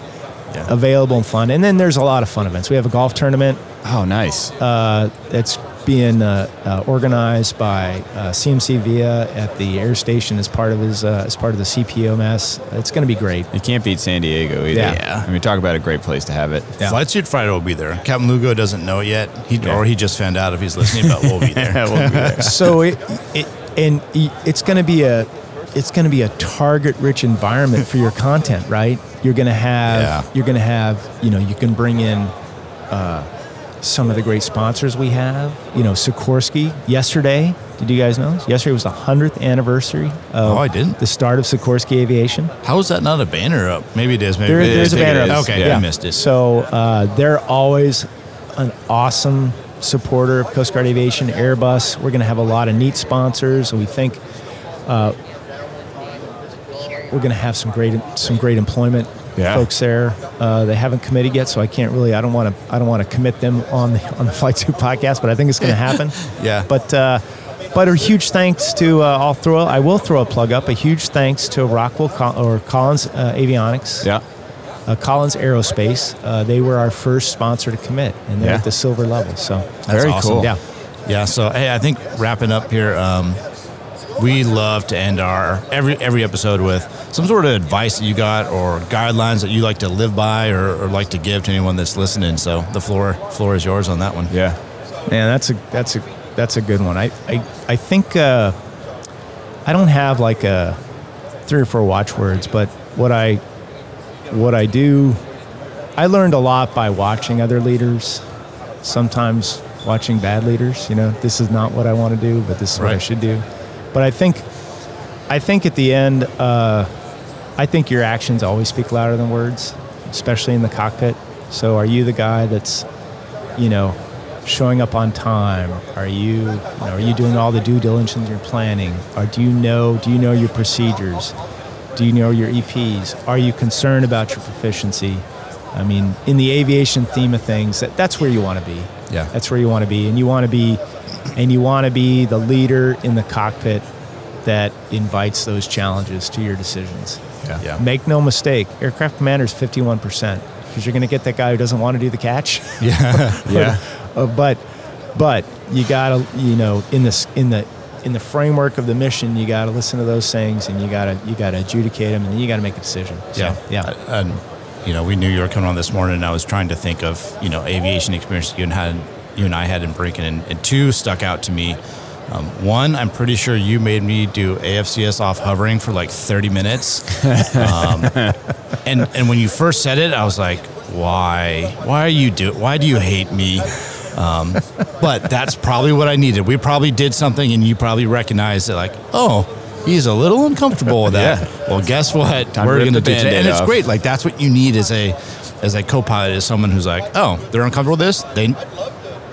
Yeah. available and fun, and then there's a lot of fun events. We have a golf tournament Oh, nice. uh, that's being uh, uh, organized by uh, CMC Via at the air station as part of his uh, as part of the CPOMS. It's going to be great. You can't beat San Diego either. Yeah. I mean, talk about a great place to have it. Yeah. Flight Suit Friday will be there. Captain Lugo doesn't know it yet, he, Yeah. or he just found out if he's listening, but we'll be there. We'll be there. so it, it and it's going to be a it's going to be a target rich environment for your content right you're going to have Yeah. you're going to have you know you can bring in uh, some of the great sponsors we have you know Sikorsky yesterday did you guys know this? yesterday was the 100th anniversary of Oh, I didn't. the start of Sikorsky Aviation How is that not a banner up? Maybe it is. Maybe there, it there's is. a banner up. Okay, Yeah. I missed it. So uh, they're always an awesome supporter of Coast Guard Aviation, Airbus. We're going to have a lot of neat sponsors. and We think uh, we're going to have some great some great employment Yeah. folks there. Uh, they haven't committed yet, so I can't really. I don't want to. I don't want to commit them on the on the Flight Two podcast, but I think it's going to happen. Yeah. But. Uh, but a huge thanks to uh, I'll throw I will throw a plug up a huge thanks to Rockwell Col- or Collins uh, Avionics Yeah. uh, Collins Aerospace. Uh, they were our first sponsor to commit, and they're Yeah. at the silver level. So That's Very awesome. cool. yeah, Yeah. So hey, I think wrapping up here, um, we love to end our every every episode with some sort of advice that you got or guidelines that you like to live by or, or like to give to anyone that's listening. So the floor floor is yours on that one. Yeah. man, that's a that's a that's a good one. I I, I think uh, I don't have like a three or four watchwords, but what I what I do, I learned a lot by watching other leaders. Sometimes watching bad leaders. You know, this is not what I want to do, but this is what I should do. But I think, I think at the end, uh, I think your actions always speak louder than words, especially in the cockpit. So, are you the guy that's, you know, showing up on time? Are you, you know, are you doing all the due diligence in your planning? Or do you know, do you know your procedures? Do you know your EPs? Are you concerned about your proficiency? I mean, in the aviation theme of things, that, that's where you want to be. Yeah. That's where you want to be, and you want to be, and you want to be the leader in the cockpit that invites those challenges to your decisions. Yeah. Yeah. Make no mistake, aircraft commander is fifty-one percent because you're going to get that guy who doesn't want to do the catch. Yeah. Uh, but but you gotta you know in this in the in the framework of the mission you gotta listen to those things and you gotta you gotta adjudicate them and then you gotta make a decision. So, Yeah, yeah. And you know, we knew you were coming on this morning, and I was trying to think of you know aviation experience you and had you and I had in Borinquen, and, and two stuck out to me. Um, one, I'm pretty sure you made me do AFCS off hovering for like 30 minutes, um, and and when you first said it, I was like, why? Why are you do? Why do you hate me? Um, but that's probably what I needed. We probably did something, and you probably recognized it. Like, oh, he's a little uncomfortable with that. Well, guess what? Time We're going to do Band-Aid and it's off. great. Like that's what you need as a as a co-pilot is someone who's like, oh, they're uncomfortable with this. They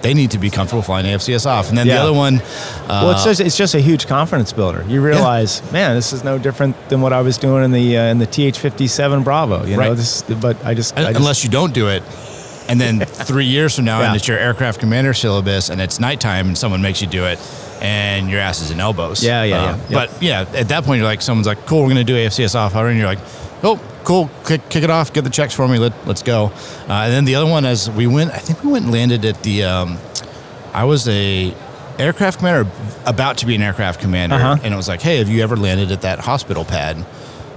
they need to be comfortable flying AFCS off. And then the other one, well, it's uh, just it's just a huge confidence builder. You realize, man, this is no different than what I was doing in the uh, in the TH57 Bravo. You know, this. But I just, I just unless you don't do it. And then three years from now, Yeah. and it's your aircraft commander syllabus, and it's nighttime, and someone makes you do it, and your ass is in elbows. Yeah, yeah, Um, yeah. But yeah, at that point, you're like, someone's like, "Cool, we're gonna do AFCS off and You're like, "Oh, cool, kick, kick it off, get the checks for me, Let, let's go." Uh, and then the other one, as we went, I think we went and landed at the. Um, I was a aircraft commander, about to be an aircraft commander, Uh-huh. and it was like, "Hey, have you ever landed at that hospital pad?"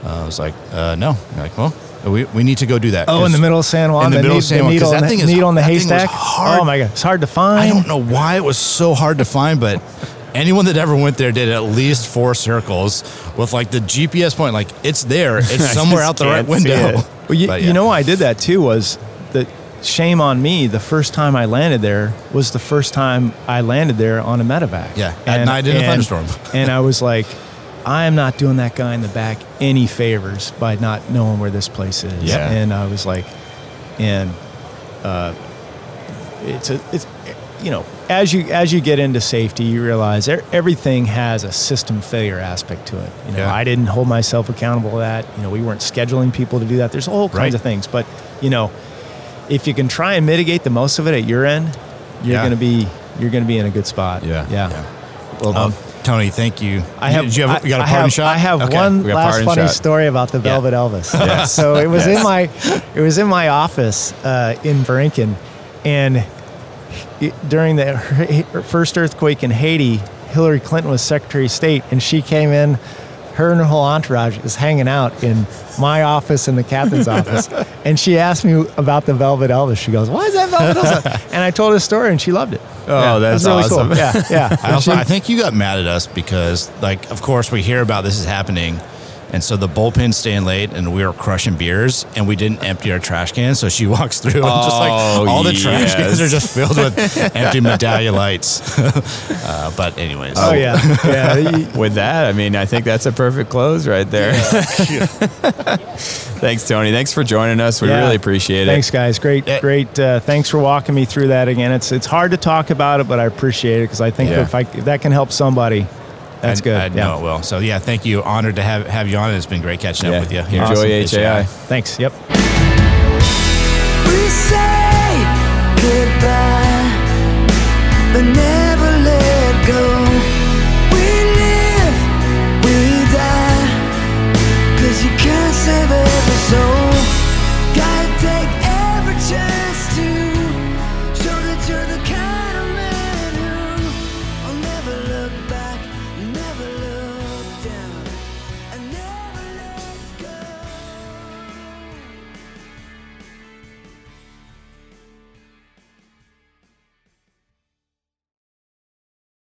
Uh, I was like, uh, "No." You're like, well, we, we need to go do that. Oh, in the middle of San Juan, In the middle of San Juan, needle, that thing the, is- needle on the that thing was haystack. hard. Oh my god, it's hard to find. I don't know why it was so hard to find, but anyone that ever went there did at least four circles with like the GPS point. Like it's there, it's somewhere out the right window. Well, you, But, you know why I did that too was that shame on me. The first time I landed there was the first time I landed there on a medevac. Yeah, at night in a thunderstorm. and I was like, I am not doing that guy in the back any favors by not knowing where this place is. Yeah. And I was like, and uh, it's a it's you know, as you as you get into safety, you realize everything has a system failure aspect to it. You know, Yeah. I didn't hold myself accountable to that. You know, we weren't scheduling people to do that. There's all kinds Right. of things, but you know, if you can try and mitigate the most of it at your end, you're Yeah. going to be you're going to be in a good spot. Yeah. yeah. Well, um, Tony, thank you. I have. Did you, have, you got a I parting have, shot? I have Okay. one last funny shot. story about the Velvet Elvis. So it was in my, it was in my office uh, in Borinquen, and during the first earthquake in Haiti, Hillary Clinton was Secretary of State, and she came in. Her and her whole entourage is hanging out in my office and the captain's office, and she asked me about the Velvet Elvis. She goes, "Why is that Velvet Elvis?" And I told her the story, and she loved it. Oh, it that's was really awesome. Cool. Yeah, yeah. I, also, I think you got mad at us because, like, of course, we hear about this is happening, and so the bullpen's staying late, and we were crushing beers, and we didn't empty our trash cans. So she walks through, and just like Oh, all the trash cans are just filled with empty Medalla Lights. uh, but anyways, Oh yeah, yeah. With that, I mean, I think that's a perfect close right there. Thanks, Tony. Thanks for joining us. We Yeah. really appreciate it. Thanks, guys. Great, Yeah. great. Uh, thanks for walking me through that again. It's it's hard to talk about it, but I appreciate it because I think Yeah. if I if that can help somebody, that's I, good. I know yeah. it will. So yeah, thank you. Honored to have have you on. It's been great catching yeah. up with you. Here. Awesome. Enjoy HAI. HAI. Thanks. Yep. We say goodbye,